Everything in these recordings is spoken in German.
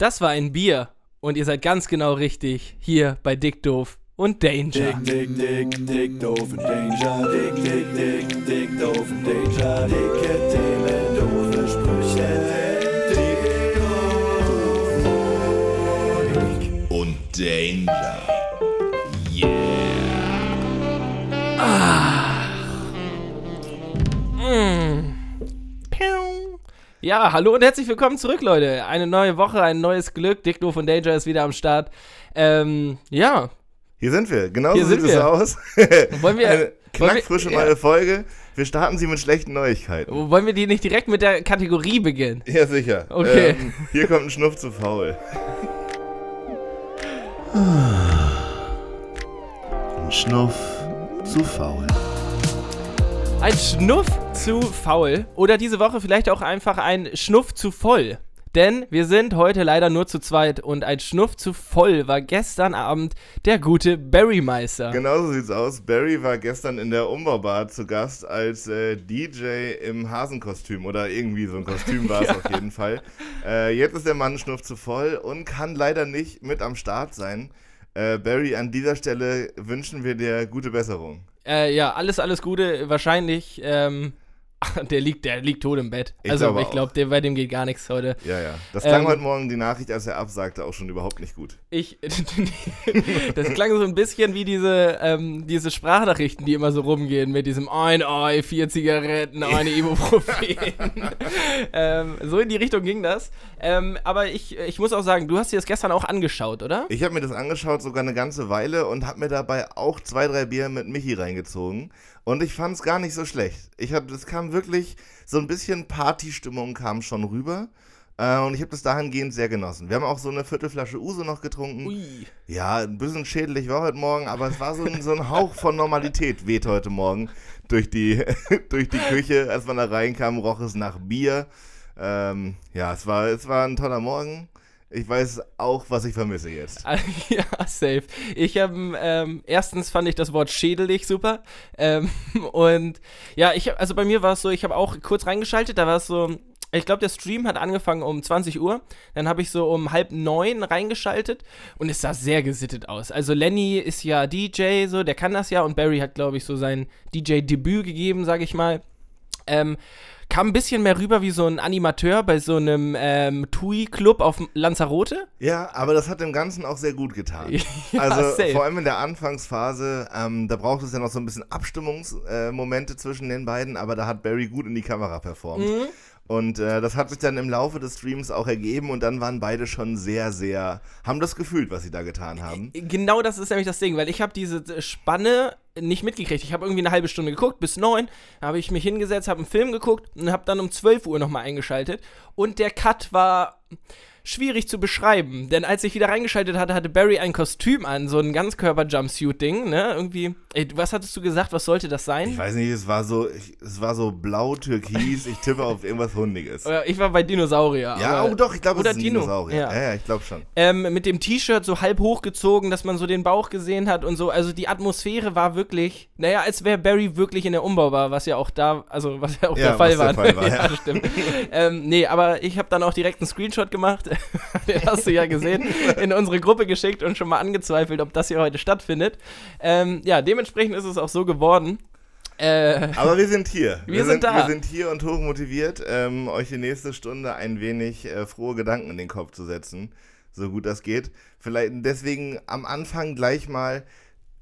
Das war ein Bier und ihr seid ganz genau richtig hier bei Dick Doof und Danger. Dick, dick, dick, dick, doof und Danger. Dick, dick, dick, dick, doof und Danger. Dicke Themen, doofe Sprüche. Dick, doof und Danger. Ja, hallo und herzlich willkommen zurück, Leute. Eine neue Woche, ein neues Glück. Dick und Danger ist wieder am Start. Ähm, ja, Hier sind wir, genau Hier so sind sieht es wir. aus. Wollen wir- Eine knackfrische wollen wir- neue Folge. Wir starten sie mit schlechten Neuigkeiten. wollen wir die nicht direkt mit der Kategorie beginnen? Ja, sicher. Okay. Ähm, hier kommt ein Schnuff zu faul. Ein Schnuff zu faul. Ein Schnuff zu faul oder diese Woche vielleicht auch einfach ein Schnuff zu voll. Denn wir sind heute leider nur zu zweit und ein Schnuff zu voll war gestern Abend der gute Barrymeister. Genau so sieht's aus. Barry war gestern in der Umbaubar zu Gast als äh, DJ im Hasenkostüm oder irgendwie so ein Kostüm war es auf jeden Fall. Äh, jetzt ist der Mann Schnuff zu voll und kann leider nicht mit am Start sein. Äh, Barry, an dieser Stelle wünschen wir dir gute Besserung. Äh, ja, alles, alles Gute. Wahrscheinlich, ähm, der liegt, der liegt tot im Bett. Ich also glaube ich glaube, bei dem geht gar nichts heute. Ja, ja. Das klang Ähm, heute Morgen die Nachricht, als er absagte, auch schon überhaupt nicht gut. Ich, das klang so ein bisschen wie diese, ähm, diese Sprachnachrichten, die immer so rumgehen mit diesem ein Ei, vier Zigaretten, eine Ibuprofen. ähm, so in die Richtung ging das. Ähm, aber ich, ich muss auch sagen, du hast dir das gestern auch angeschaut, oder? Ich habe mir das angeschaut sogar eine ganze Weile und habe mir dabei auch zwei, drei Bier mit Michi reingezogen. Und ich fand es gar nicht so schlecht. Ich hab, das kam wirklich, so ein bisschen Partystimmung kam schon rüber. Äh, und ich habe das dahingehend sehr genossen. Wir haben auch so eine Viertelflasche Uso noch getrunken. Ui. Ja, ein bisschen schädlich war heute Morgen, aber es war so ein, so ein Hauch von Normalität weht heute Morgen durch die, durch die Küche. Als man da reinkam, roch es nach Bier. Ähm, ja, es war, es war ein toller Morgen. Ich weiß auch, was ich vermisse jetzt. ja, safe. Ich habe, ähm, erstens fand ich das Wort schädelig super. Ähm, und ja, ich hab, also bei mir war es so, ich habe auch kurz reingeschaltet, da war es so, ich glaube, der Stream hat angefangen um 20 Uhr. Dann habe ich so um halb neun reingeschaltet und es sah sehr gesittet aus. Also Lenny ist ja DJ, so, der kann das ja und Barry hat, glaube ich, so sein DJ-Debüt gegeben, sage ich mal. Ähm, kam ein bisschen mehr rüber wie so ein Animateur bei so einem ähm, TUI-Club auf Lanzarote. Ja, aber das hat dem Ganzen auch sehr gut getan. Ja, also safe. vor allem in der Anfangsphase, ähm, da braucht es ja noch so ein bisschen Abstimmungsmomente zwischen den beiden, aber da hat Barry gut in die Kamera performt. Mhm. Und äh, das hat sich dann im Laufe des Streams auch ergeben und dann waren beide schon sehr, sehr, haben das gefühlt, was sie da getan haben. Genau das ist nämlich das Ding, weil ich habe diese Spanne nicht mitgekriegt. Ich habe irgendwie eine halbe Stunde geguckt, bis neun. Habe ich mich hingesetzt, habe einen Film geguckt und habe dann um 12 Uhr nochmal eingeschaltet. Und der Cut war schwierig zu beschreiben, denn als ich wieder reingeschaltet hatte, hatte Barry ein Kostüm an, so ein Ganzkörper-Jumpsuit-Ding, ne? Irgendwie. Ey, was hattest du gesagt? Was sollte das sein? Ich weiß nicht, es war so, ich, es war so blau-türkis, ich tippe auf irgendwas Hundiges. Ich war bei Dinosaurier. Ja, oh doch, ich glaube, es ist ein Dino, Dinosaurier. ja. Ja, ja, ich glaube schon. ähm, mit dem T-Shirt so halb hochgezogen, dass man so den Bauch gesehen hat und so. Also die Atmosphäre war wirklich, naja, als wäre Barry wirklich in der Umbaubar, was ja auch da, also was ja auch Ja, der Fall war. der Fall war, ja, ja. das stimmt. ähm, nee, aber ich habe dann auch direkt einen Screenshot gemacht, den hast du ja gesehen, in unsere Gruppe geschickt und schon mal angezweifelt, ob das hier heute stattfindet. Ähm, ja, dementsprechend ist es auch so geworden. Äh, Aber wir sind hier. Wir sind da. Wir sind hier und hochmotiviert, ähm, euch die nächste Stunde ein wenig äh, frohe Gedanken in den Kopf zu setzen, so gut das geht. Vielleicht deswegen am Anfang gleich mal.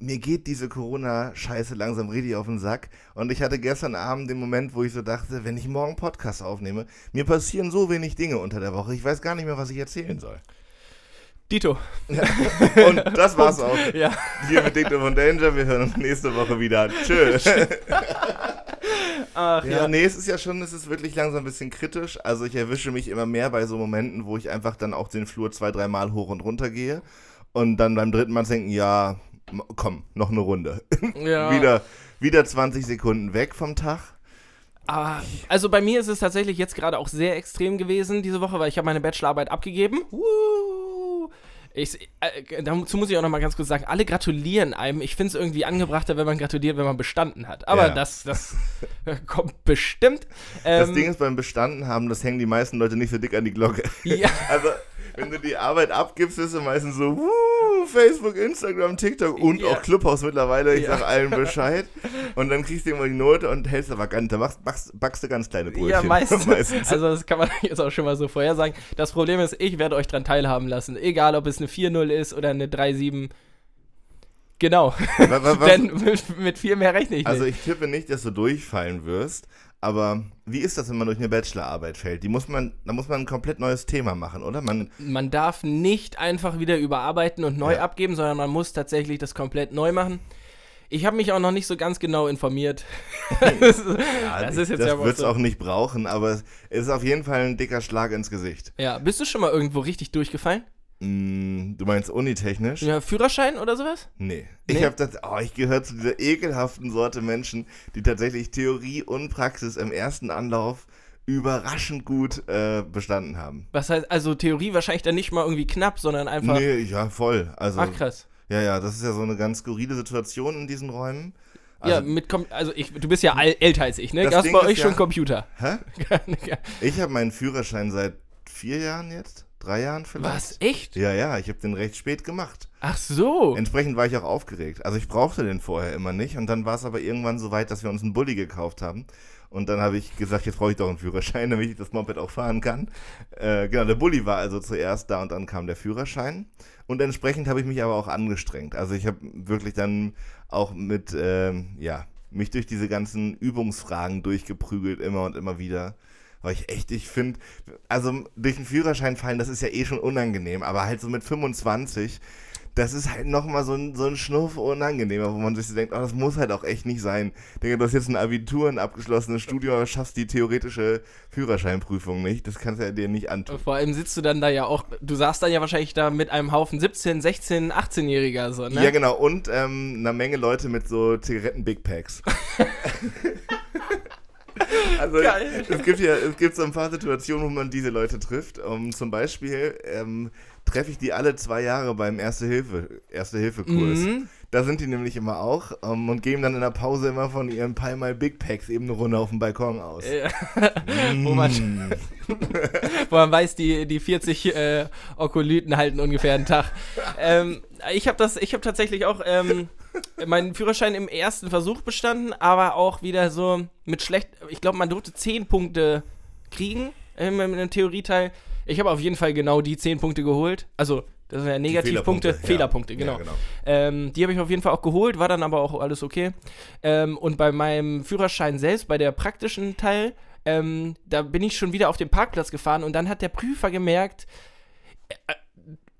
Mir geht diese Corona-Scheiße langsam richtig auf den Sack. Und ich hatte gestern Abend den Moment, wo ich so dachte, wenn ich morgen Podcast aufnehme, mir passieren so wenig Dinge unter der Woche. Ich weiß gar nicht mehr, was ich erzählen soll. Dito. Und das war's auch. Ja. Hier mit Dictum von Danger. Wir hören uns nächste Woche wieder. Tschö. Ach Ja, nee, es ist ja schon, es ist wirklich langsam ein bisschen kritisch. Also ich erwische mich immer mehr bei so Momenten, wo ich einfach dann auch den Flur zwei, dreimal hoch und runter gehe und dann beim dritten Mal denken, ja, komm, noch eine Runde. Ja. wieder, wieder 20 Sekunden weg vom Tag. Ah, also bei mir ist es tatsächlich jetzt gerade auch sehr extrem gewesen diese Woche, weil ich habe meine Bachelorarbeit abgegeben. Woo! Ich, äh, dazu muss ich auch noch mal ganz kurz sagen, alle gratulieren einem. Ich finde es irgendwie angebrachter, wenn man gratuliert, wenn man bestanden hat. Aber Ja. das, das kommt bestimmt. Das Ähm, Ding ist, beim Bestanden haben, das hängen die meisten Leute nicht so dick an die Glocke. Ja. Also, wenn du die Arbeit abgibst, bist du meistens so, wuh, Facebook, Instagram, TikTok und Ja. auch Clubhouse mittlerweile. Ich Ja. sag allen Bescheid. Und dann kriegst du immer die Note und hältst aber ganz, da machst, backst, backst du ganz kleine Brötchen. Ja, meistens. meistens. Also das kann man jetzt auch schon mal so vorhersagen. Das Problem ist, ich werde euch dran teilhaben lassen. Egal, ob es eine 4-0 ist oder eine 3-7. Genau. Wa- wa- was- Denn mit, mit viel mehr rechne ich Also nicht. ich tippe nicht, dass du durchfallen wirst, aber wie ist das, wenn man durch eine Bachelorarbeit fällt? Die muss man, da muss man ein komplett neues Thema machen, oder? Man, Man darf nicht einfach wieder überarbeiten und neu Ja. abgeben, sondern man muss tatsächlich das komplett neu machen. Ich habe mich auch noch nicht so ganz genau informiert. das ist, das ist jetzt das ja wird's so. auch nicht brauchen, aber es ist auf jeden Fall ein dicker Schlag ins Gesicht. Ja, bist du schon mal irgendwo richtig durchgefallen? Mm, du meinst unitechnisch? Ja, Führerschein oder sowas? Nee. Nee? Ich habe das, oh, ich gehöre zu dieser ekelhaften Sorte Menschen, die tatsächlich Theorie und Praxis im ersten Anlauf überraschend gut äh, bestanden haben. Was heißt, also Theorie wahrscheinlich dann nicht mal irgendwie knapp, sondern einfach. Nee, ja, voll. Also, Ach krass. ja, ja, das ist ja so eine ganz skurrile Situation in diesen Räumen. ja, Also, mit Com also ich, du bist ja älter als ich, ne? Ding bei euch schon ja- Computer? hä? Ja. Ich habe meinen Führerschein seit vier Jahren jetzt? Drei Jahren vielleicht? Was? Echt? Ja, ja, ich habe den recht spät gemacht. Ach so. Entsprechend war ich auch aufgeregt. Also ich brauchte den vorher immer nicht. Und dann war es aber irgendwann so weit, dass wir uns einen Bulli gekauft haben. Und dann habe ich gesagt, jetzt brauche ich doch einen Führerschein, damit ich das Moped auch fahren kann. Äh, genau, der Bulli war also zuerst da und dann kam der Führerschein. Und entsprechend habe ich mich aber auch angestrengt. Also ich habe wirklich dann auch mit, ähm, ja, mich durch diese ganzen Übungsfragen durchgeprügelt, immer und immer wieder. Weil ich echt, ich finde, also durch den Führerschein fallen, das ist ja eh schon unangenehm, aber halt so mit 25, das ist halt nochmal so ein, so ein Schnuff unangenehmer, wo man sich denkt, oh, das muss halt auch echt nicht sein. Ich denke, du hast jetzt ein Abitur, ein abgeschlossenes Studium, aber schaffst die theoretische Führerscheinprüfung nicht. Das kannst du ja dir nicht antun. Vor allem sitzt du dann da ja auch, du saßt dann ja wahrscheinlich da mit einem Haufen 17, 16, 18-Jähriger so, ne? Ja, genau. Und ähm, eine Menge Leute mit so Zigaretten-Big Packs. also Geil. es gibt ja, es gibt so ein paar Situationen, wo man diese Leute trifft. Um, zum Beispiel ähm, treffe ich die alle zwei Jahre beim Erste-Hilfe, Erste-Hilfe-Kurs. Mhm. Da sind die nämlich immer auch ähm, und geben dann in der Pause immer von ihren Palmal Big Packs eben eine Runde auf dem Balkon aus. Ja. wo, man, Mm. wo man weiß, die, die 40 äh, Okolyten halten ungefähr einen Tag. ähm, ich habe das, ich habe tatsächlich auch ähm, meinen Führerschein im ersten Versuch bestanden, aber auch wieder so mit schlecht. Ich glaube, man durfte 10 Punkte kriegen in einem Theorieteil. Ich habe auf jeden Fall genau die 10 Punkte geholt. Also, das sind ja Negativpunkte, Fehlerpunkte, ja. Fehlerpunkte, genau. Ja, genau. Ähm, die habe ich auf jeden Fall auch geholt, war dann aber auch alles okay. Ähm, und bei meinem Führerschein selbst, bei der praktischen Teil, ähm, da bin ich schon wieder auf den Parkplatz gefahren und dann hat der Prüfer gemerkt, äh,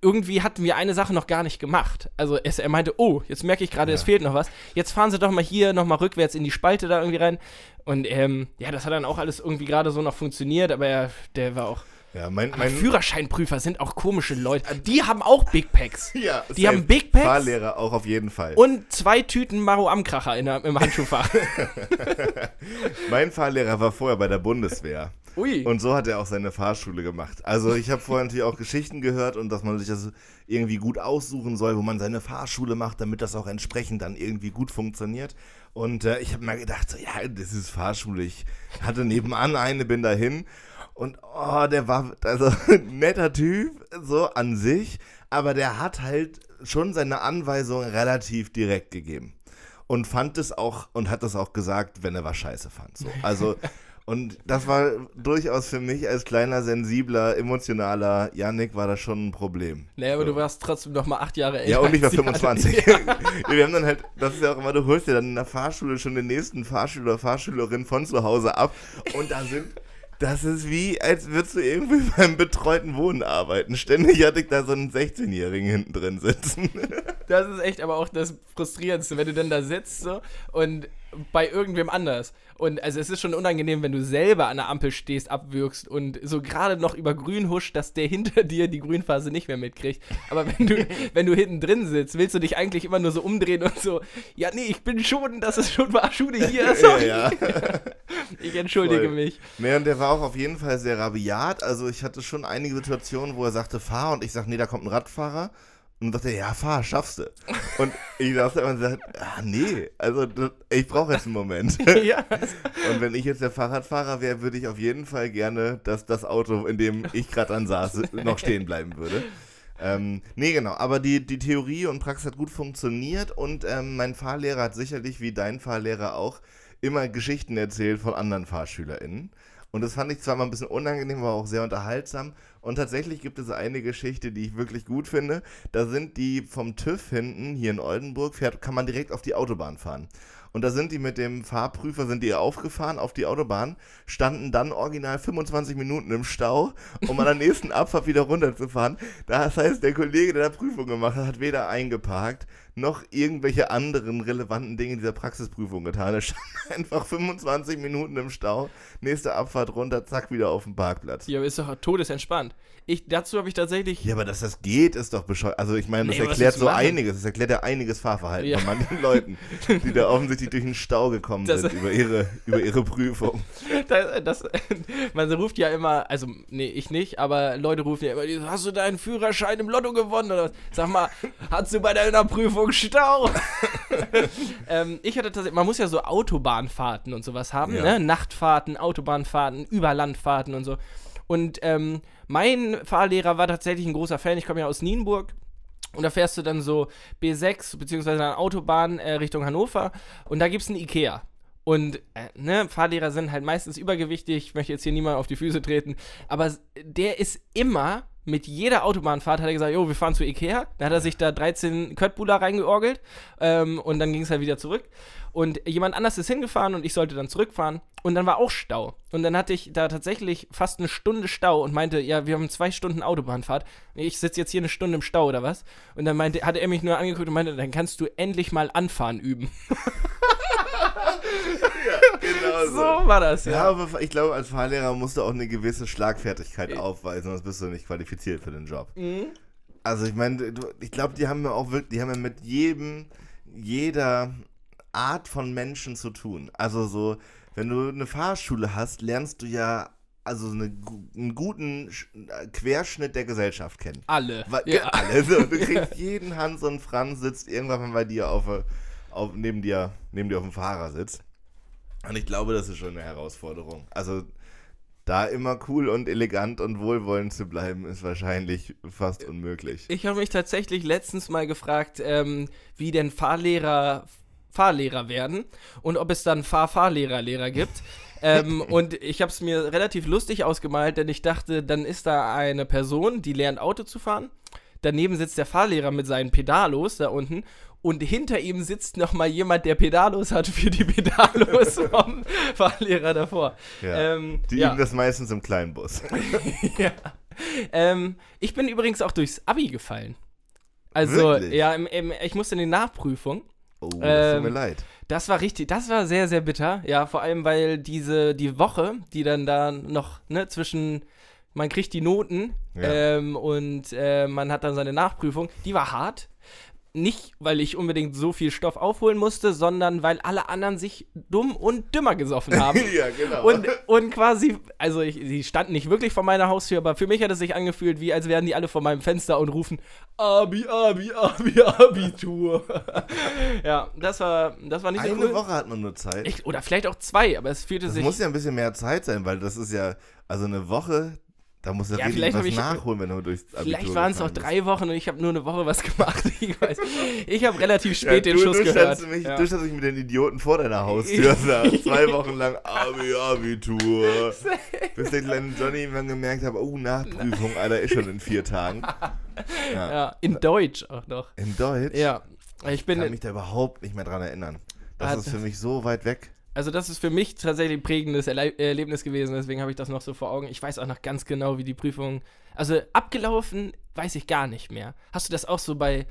irgendwie hatten wir eine Sache noch gar nicht gemacht. Also es, er meinte, oh, jetzt merke ich gerade, es Ja. fehlt noch was. Jetzt fahren Sie doch mal hier nochmal rückwärts in die Spalte da irgendwie rein. Und ähm, ja, das hat dann auch alles irgendwie gerade so noch funktioniert, aber er, der war auch. Ja, mein, mein Führerscheinprüfer sind auch komische Leute. Die haben auch Big Packs. ja, Die haben Big Packs Fahrlehrer auch auf jeden Fall. und zwei Tüten Maro Amkracher in der, im Handschuhfach. Mein Fahrlehrer war vorher bei der Bundeswehr. Ui. Und so hat er auch seine Fahrschule gemacht. Also ich habe vorher natürlich auch Geschichten gehört und dass man sich das irgendwie gut aussuchen soll, wo man seine Fahrschule macht, damit das auch entsprechend dann irgendwie gut funktioniert. Und äh, ich habe mir gedacht, so, ja, das ist Fahrschule. Ich hatte nebenan eine, bin dahin. Und oh, der war also ein netter Typ, so an sich, aber der hat halt schon seine Anweisung relativ direkt gegeben. Und fand es auch und hat es auch gesagt, wenn er was scheiße fand. So. Also, und das war durchaus für mich als kleiner, sensibler, emotionaler Yannick war das schon ein Problem. naja, aber so. du warst trotzdem noch mal acht Jahre älter. Ja, und ich war als die anderen. 25. Wir haben dann halt, das ist ja auch immer, du holst dir dann in der Fahrschule schon den nächsten Fahrschüler, Fahrschülerin von zu Hause ab und da sind, das ist wie, als würdest du irgendwie beim betreuten Wohnen arbeiten. Ständig hatte ich da so einen 16-Jährigen hinten drin sitzen. Das ist echt aber auch das Frustrierendste, wenn du dann da sitzt so und bei irgendwem anders. Und also es ist schon unangenehm, wenn du selber an der Ampel stehst, abwürgst und so gerade noch über grün huscht, dass der hinter dir die Grünphase nicht mehr mitkriegt. Aber wenn du, wenn du hinten drin sitzt, willst du dich eigentlich immer nur so umdrehen und so, ja, nee, ich bin schon, das ist schon Schule hier. Sorry. ja, ja. Ich entschuldige Voll. mich. Nee, und der war auch auf jeden Fall sehr rabiat. Also ich hatte schon einige Situationen, wo er sagte, fahr und ich sag, nee, da kommt ein Radfahrer. Und er, ja, fahr, schaffst du. Und ich saß da und gesagt, ah, nee, also das, ich brauche jetzt einen Moment. ja. Und wenn ich jetzt der Fahrradfahrer wäre, würde ich auf jeden Fall gerne, dass das Auto, in dem ich gerade dann saß, noch stehen bleiben würde. Ähm, nee, genau. Aber die, die Theorie und Praxis hat gut funktioniert und ähm, mein Fahrlehrer hat sicherlich, wie dein Fahrlehrer auch, immer Geschichten erzählt von anderen FahrschülerInnen. Und das fand ich zwar mal ein bisschen unangenehm, aber auch sehr unterhaltsam. Und tatsächlich gibt es eine Geschichte, die ich wirklich gut finde. Da sind die vom TÜV hinten, hier in Oldenburg, fährt, kann man direkt auf die Autobahn fahren. Und da sind die mit dem Fahrprüfer, sind die aufgefahren auf die Autobahn, standen dann original 25 Minuten im Stau, um an der nächsten Abfahrt wieder runterzufahren. Das heißt, der Kollege, der da Prüfung gemacht hat, hat weder eingeparkt, noch irgendwelche anderen relevanten Dinge dieser Praxisprüfung getan. Er stand einfach 25 Minuten im Stau, nächste Abfahrt runter, zack, wieder auf dem Parkplatz. Ja, aber ist doch todesentspannt. Ich, dazu habe ich tatsächlich. Ja, aber dass das geht, ist doch bescheuert. Also ich meine, das Nee, erklärt so machen? einiges. Das erklärt ja einiges Fahrverhalten Ja. von manchen Leuten, die da offensichtlich durch den Stau gekommen Das- sind über ihre, über ihre Prüfung. Das, man ruft ja immer, also nee, ich nicht, aber Leute rufen ja immer, hast du deinen Führerschein im Lotto gewonnen? Oder was? Sag mal, hast du bei deiner Prüfung Stau? ähm, ich hatte tatsächlich, man muss ja so Autobahnfahrten und sowas haben, Ja. ne? Nachtfahrten, Autobahnfahrten, Überlandfahrten und so. Und ähm, mein Fahrlehrer war tatsächlich ein großer Fan, ich komme ja aus Nienburg. Und da fährst du dann so B6 beziehungsweise eine Autobahn äh, Richtung Hannover und da gibt es einen Ikea. Und äh, ne, Fahrlehrer sind halt meistens übergewichtig, ich möchte jetzt hier niemand auf die Füße treten, aber der ist immer mit jeder Autobahnfahrt hat er gesagt, jo, wir fahren zu Ikea. Dann hat er sich da 13 Köttbullar reingeorgelt ähm, und dann ging es halt wieder zurück. Und jemand anders ist hingefahren und ich sollte dann zurückfahren und dann war auch Stau. Und dann hatte ich da tatsächlich fast eine Stunde Stau und meinte, ja, wir haben zwei Stunden Autobahnfahrt. Ich sitze jetzt hier eine Stunde im Stau oder was? Und dann meinte, hatte er mich nur angeguckt und meinte, dann kannst du endlich mal anfahren üben. Genau So war das, Ja, ja. aber ich glaube, als Fahrlehrer musst du auch eine gewisse Schlagfertigkeit aufweisen, sonst bist du nicht qualifiziert für den Job. Also ich meine, ich glaube, die haben ja auch wirklich, die haben ja mit jedem, jeder Art von Menschen zu tun. Also so, wenn du eine Fahrschule hast, lernst du ja also eine, einen guten äh, Querschnitt der Gesellschaft kennen. Alle. Wa- Ja. Alle. So, du kriegst jeden Hans und Franz sitzt irgendwann mal bei dir auf, äh, auf neben dir, neben dir auf dem Fahrersitz. Und ich glaube, das ist schon eine Herausforderung. Also da immer cool und elegant und wohlwollend zu bleiben, ist wahrscheinlich fast unmöglich. Ich habe mich tatsächlich letztens mal gefragt, ähm, wie denn Fahrlehrer Fahrlehrer werden und ob es dann Fahr-Fahrlehrer-Lehrer gibt. ähm, und ich habe es mir relativ lustig ausgemalt, denn ich dachte, dann ist da eine Person, die lernt Auto zu fahren. Daneben sitzt der Fahrlehrer mit seinen Pedalos da unten. Und hinter ihm sitzt noch mal jemand, der Pedalos hat für die Pedalos vom Fahrlehrer davor. Ja. Ähm, Die ja. üben das meistens im kleinen Bus. ja. Ähm, ich bin übrigens auch durchs Abi gefallen. Also, Wirklich? ja, im, im, ich musste in die Nachprüfung. Oh, das tut mir Ähm, leid. Das war richtig, das war sehr, sehr bitter. Ja, vor allem, weil diese, die Woche, die dann da noch, ne, zwischen, man kriegt die Noten Ja. ähm, und äh, man hat dann seine Nachprüfung, die war hart. Nicht, weil ich unbedingt so viel Stoff aufholen musste, sondern weil alle anderen sich dumm und dümmer gesoffen haben. ja, genau. Und, und quasi, also ich, die standen nicht wirklich vor meiner Haustür, aber für mich hat es sich angefühlt, wie als wären die alle vor meinem Fenster und rufen Abi, Abi, Abi, Abitur. ja, das war, das war nicht so Eine cool. Woche hat man nur Zeit. Ich, oder vielleicht auch zwei, aber es fühlte Das sich. muss ja ein bisschen mehr Zeit sein, weil das ist ja, also eine Woche, da musst du Ja, richtig vielleicht was ich- nachholen, wenn du durchs Abitur Vielleicht waren es auch drei Wochen und ich habe nur eine Woche was gemacht. Ich weiß. Ich habe relativ spät den du, Schuss du gehört. Mich, ja. Du standst mich mit den Idioten vor deiner Haustür, da, zwei Wochen lang Abi, Abitur. Bis der kleine Johnny irgendwann gemerkt hat, oh, Nachprüfung, Alter, ist schon in vier Tagen. Ja. ja, in Deutsch auch noch. In Deutsch? Ja. Ich Ich bin, kann mich da überhaupt nicht mehr dran erinnern. Das ist für mich so weit weg. Also das ist für mich tatsächlich ein prägendes Erle Erlebnis gewesen, deswegen habe ich das noch so vor Augen. Ich weiß auch noch ganz genau, wie die Prüfung, also abgelaufen, weiß ich gar nicht mehr. Hast du das auch so bei,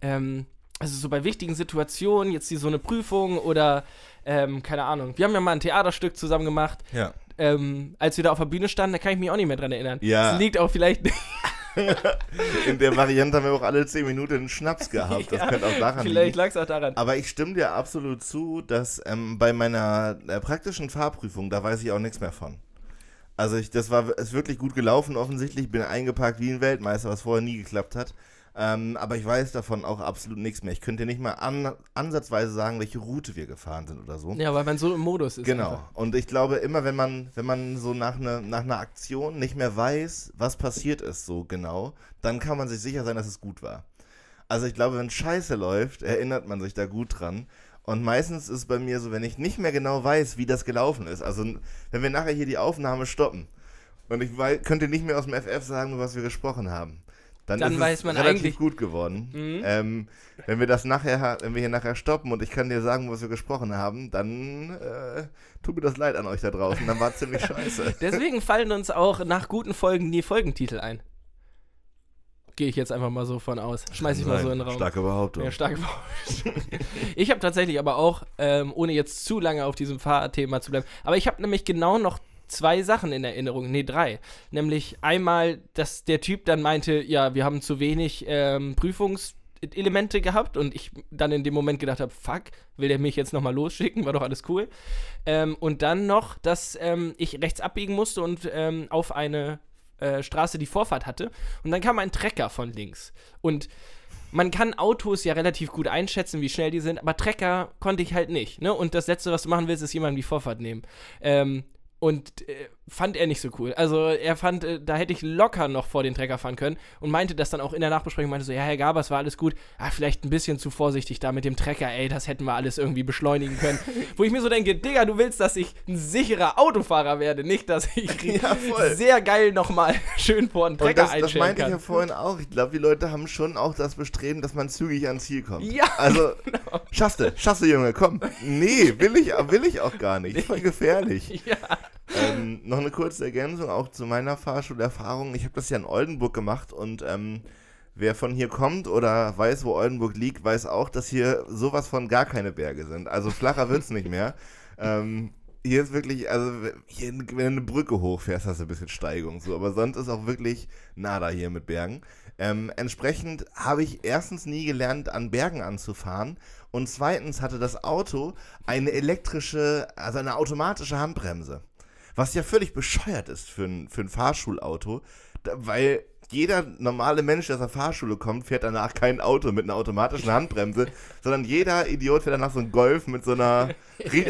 ähm, also so bei wichtigen Situationen, jetzt hier so eine Prüfung oder, ähm, keine Ahnung. Wir haben ja mal ein Theaterstück zusammen gemacht, Ja. ähm, als wir da auf der Bühne standen, da kann ich mich auch nicht mehr dran erinnern. Ja. Das liegt auch vielleicht, In der Variante haben wir auch alle zehn Minuten einen Schnaps gehabt. Das Ja, könnte auch daran vielleicht lag es auch daran. Aber ich stimme dir absolut zu, dass ähm, bei meiner äh, praktischen Fahrprüfung, da weiß ich auch nichts mehr von. Also ich, das war ist wirklich gut gelaufen offensichtlich. Ich bin eingepackt wie ein Weltmeister, was vorher nie geklappt hat. Ähm, aber ich weiß davon auch absolut nichts mehr. Ich könnte nicht mal an, ansatzweise sagen, welche Route wir gefahren sind oder so. Ja, weil man so im Modus ist. Genau. einfach. Und ich glaube, immer wenn man, wenn man so nach, ne, nach einer Aktion nicht mehr weiß, was passiert ist, so genau, dann kann man sich sicher sein, dass es gut war. Also ich glaube, wenn Scheiße läuft, erinnert man sich da gut dran. Und meistens ist es bei mir so, wenn ich nicht mehr genau weiß, wie das gelaufen ist. Also wenn wir nachher hier die Aufnahme stoppen und ich könnte nicht mehr aus dem FF sagen, was wir gesprochen haben. Dann, Dann ist weiß es man relativ eigentlich- gut geworden. Mhm. Ähm, wenn wir das nachher, wenn wir hier nachher stoppen und ich kann dir sagen, was wir gesprochen haben, dann äh, tut mir das leid an euch da draußen. Dann war es ziemlich scheiße. Deswegen fallen uns auch nach guten Folgen nie Folgentitel ein. Gehe ich jetzt einfach mal so von aus. Schmeiß ich mal so in den Raum. Starke Behauptung. Ja, starke Behauptung. Ich habe tatsächlich aber auch, ähm, ohne jetzt zu lange auf diesem Fahrthema zu bleiben, aber ich habe nämlich genau noch zwei Sachen in Erinnerung, nee, drei. Nämlich einmal, dass der Typ dann meinte, ja, wir haben zu wenig ähm, Prüfungselemente gehabt und ich dann in dem Moment gedacht habe, fuck, will der mich jetzt nochmal losschicken, war doch alles cool. Ähm, und dann noch, dass ähm, ich rechts abbiegen musste und ähm, auf eine äh, Straße die Vorfahrt hatte und dann kam ein Trecker von links und man kann Autos ja relativ gut einschätzen, wie schnell die sind, aber Trecker konnte ich halt nicht. Ne? Und das Letzte, was du machen willst, ist jemandem die Vorfahrt nehmen. Ähm, und äh, fand er nicht so cool. Also er fand, äh, da hätte ich locker noch vor den Trecker fahren können und meinte das dann auch in der Nachbesprechung, meinte so, ja, Herr Gabers, war alles gut, ah, vielleicht ein bisschen zu vorsichtig da mit dem Trecker, ey, das hätten wir alles irgendwie beschleunigen können. Wo ich mir so denke, Digga, du willst, dass ich ein sicherer Autofahrer werde, nicht, dass ich Ja, sehr geil nochmal schön vor Und Trecker das, das einstellen meinte ich kann. ja vorhin auch. Ich glaube, die Leute haben schon auch das Bestreben, dass man zügig ans Ziel kommt. Ja, Also, schaffst du, schaffst du, Junge, komm. Nee, will ich, will ich auch gar nicht. Voll gefährlich. ja. Ähm, noch eine kurze Ergänzung auch zu meiner Fahrschulerfahrung. Ich habe das ja in Oldenburg gemacht und ähm, wer von hier kommt oder weiß, wo Oldenburg liegt, weiß auch, dass hier sowas von gar keine Berge sind. Also flacher wird's nicht mehr. Ähm, hier ist wirklich, also hier, wenn du eine Brücke hochfährst, hast du ein bisschen Steigung so, aber sonst ist auch wirklich nada hier mit Bergen. Ähm, entsprechend habe ich erstens nie gelernt, an Bergen anzufahren und zweitens hatte das Auto eine elektrische, also eine automatische Handbremse. Was ja völlig bescheuert ist für ein, für ein Fahrschulauto, weil jeder normale Mensch, der aus der Fahrschule kommt, fährt danach kein Auto mit einer automatischen Handbremse, sondern jeder Idiot fährt danach so ein Golf mit so einer,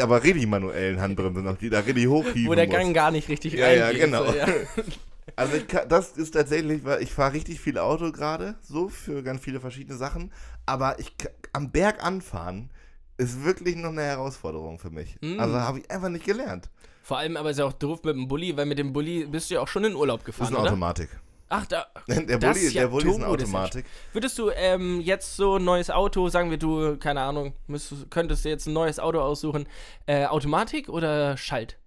aber richtig manuellen Handbremse noch, die da richtig hochhieven Wo der muss. Gang gar nicht richtig Ja, ja, genau. So, ja. Also kann, das ist tatsächlich, weil ich fahre richtig viel Auto gerade, so für ganz viele verschiedene Sachen, aber ich am Berg anfahren ist wirklich noch eine Herausforderung für mich. Mm. Also habe ich einfach nicht gelernt. Vor allem aber ist ja auch doof mit dem Bulli, weil mit dem Bulli bist du ja auch schon in Urlaub Das ist gefahren, eine oder? Automatik. Ach, da. Der Bulli, ist ja der Bulli ist eine ist ja Automatik. Würdest du ähm, jetzt so ein neues Auto, sagen wir du, keine Ahnung, müsstest, könntest du jetzt ein neues Auto aussuchen, äh, Automatik oder Schaltwagen?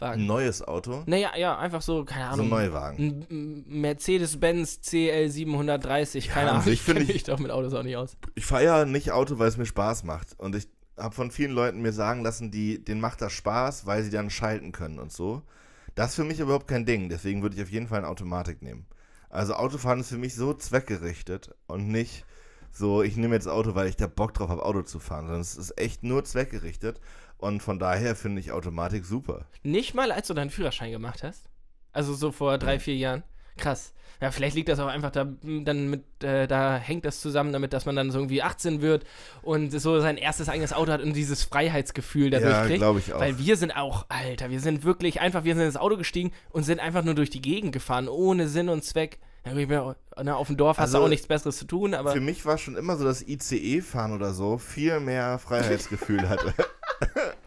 Ein neues Auto, Naja, ja, einfach so, keine so Ahnung. ein Neuwagen. ein Mercedes-Benz CL 730, keine an Ahnung, ich find kenne ich- mich doch mit Autos auch nicht aus. Ich fahre ja nicht Auto, weil es mir Spaß macht. Und ich habe von vielen Leuten mir sagen lassen, die, denen macht das Spaß, weil sie dann schalten können und so. Das ist für mich überhaupt kein Ding. Deswegen würde ich auf jeden Fall eine Automatik nehmen. Also Autofahren ist für mich so zweckgerichtet und nicht so, ich nehme jetzt Auto, weil ich da Bock drauf habe, Auto zu fahren. Sondern es ist echt nur zweckgerichtet. Und von daher finde ich Automatik super. Nicht mal, als du deinen Führerschein gemacht hast? Also so vor drei, vier Jahren? Krass. Ja, vielleicht liegt das auch einfach da, m, dann mit, äh, da hängt das zusammen damit, dass man dann so irgendwie 18 wird und so sein erstes eigenes Auto hat und dieses Freiheitsgefühl dadurch ja, kriegt. glaube ich auch. Weil wir sind auch, Alter, wir sind wirklich einfach, wir sind ins Auto gestiegen und sind einfach nur durch die Gegend gefahren, ohne Sinn und Zweck. Ja, na, auf dem Dorf hast du Also, auch nichts Besseres zu tun, aber Für mich war schon immer so, dass ICE-Fahren oder so viel mehr Freiheitsgefühl hatte.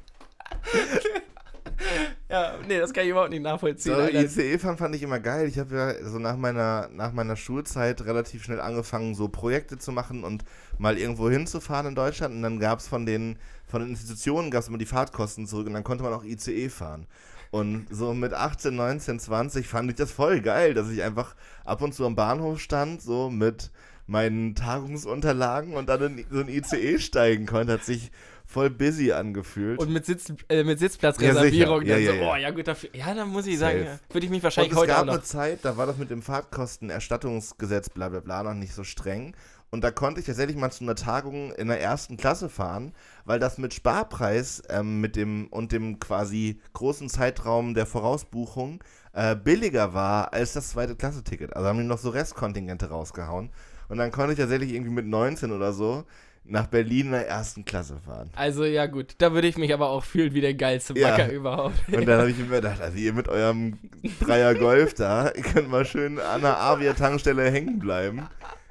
ja, nee, das kann ich überhaupt nicht nachvollziehen. So, Alter. ICE-Fahren fand ich immer geil. Ich habe ja so nach meiner, nach meiner Schulzeit relativ schnell angefangen, so Projekte zu machen und mal irgendwo hinzufahren in Deutschland. Und dann gab es von den, von den Institutionen gab es immer die Fahrtkosten zurück und dann konnte man auch ICE fahren. Und so mit 18, 19, 20 fand ich das voll geil, dass ich einfach ab und zu am Bahnhof stand, so mit meinen Tagungsunterlagen und dann in so ein ICE steigen konnte. Hat sich voll busy angefühlt. Und mit, Sitz, äh, mit Sitzplatzreservierung. Ja. Ja, dann so, ja, ja. oh ja gut, dafür. Ja, dann muss ich sagen, würde ich mich wahrscheinlich es heute gab auch noch. eine Zeit, da war das mit dem Fahrtkostenerstattungsgesetz bla bla bla noch nicht so streng. Und da konnte ich tatsächlich mal zu einer Tagung in der ersten Klasse fahren, weil das mit Sparpreis ähm, mit dem und dem quasi großen Zeitraum der Vorausbuchung äh, billiger war als das zweite Klasse-Ticket. Also haben die noch so Restkontingente rausgehauen. Und dann konnte ich tatsächlich irgendwie mit 19 oder so nach Berlin in der ersten Klasse fahren. Also ja gut, da würde ich mich aber auch fühlen wie der geilste Ja. Backer überhaupt. Und dann habe ich mir gedacht, also ihr mit eurem Dreier Golf da, ihr könnt mal schön an der Avia-Tankstelle hängen bleiben.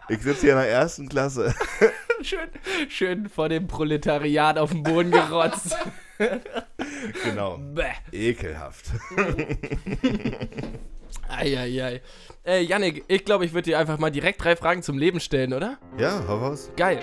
Ich sitze hier in der ersten Klasse. schön, schön vor dem Proletariat auf den Boden gerotzt. Genau. Bäh. Ekelhaft. Eieiei. Äh, Yannick, ich glaube, ich würde dir einfach mal direkt drei Fragen zum Leben stellen, oder? Ja, hau raus. Geil.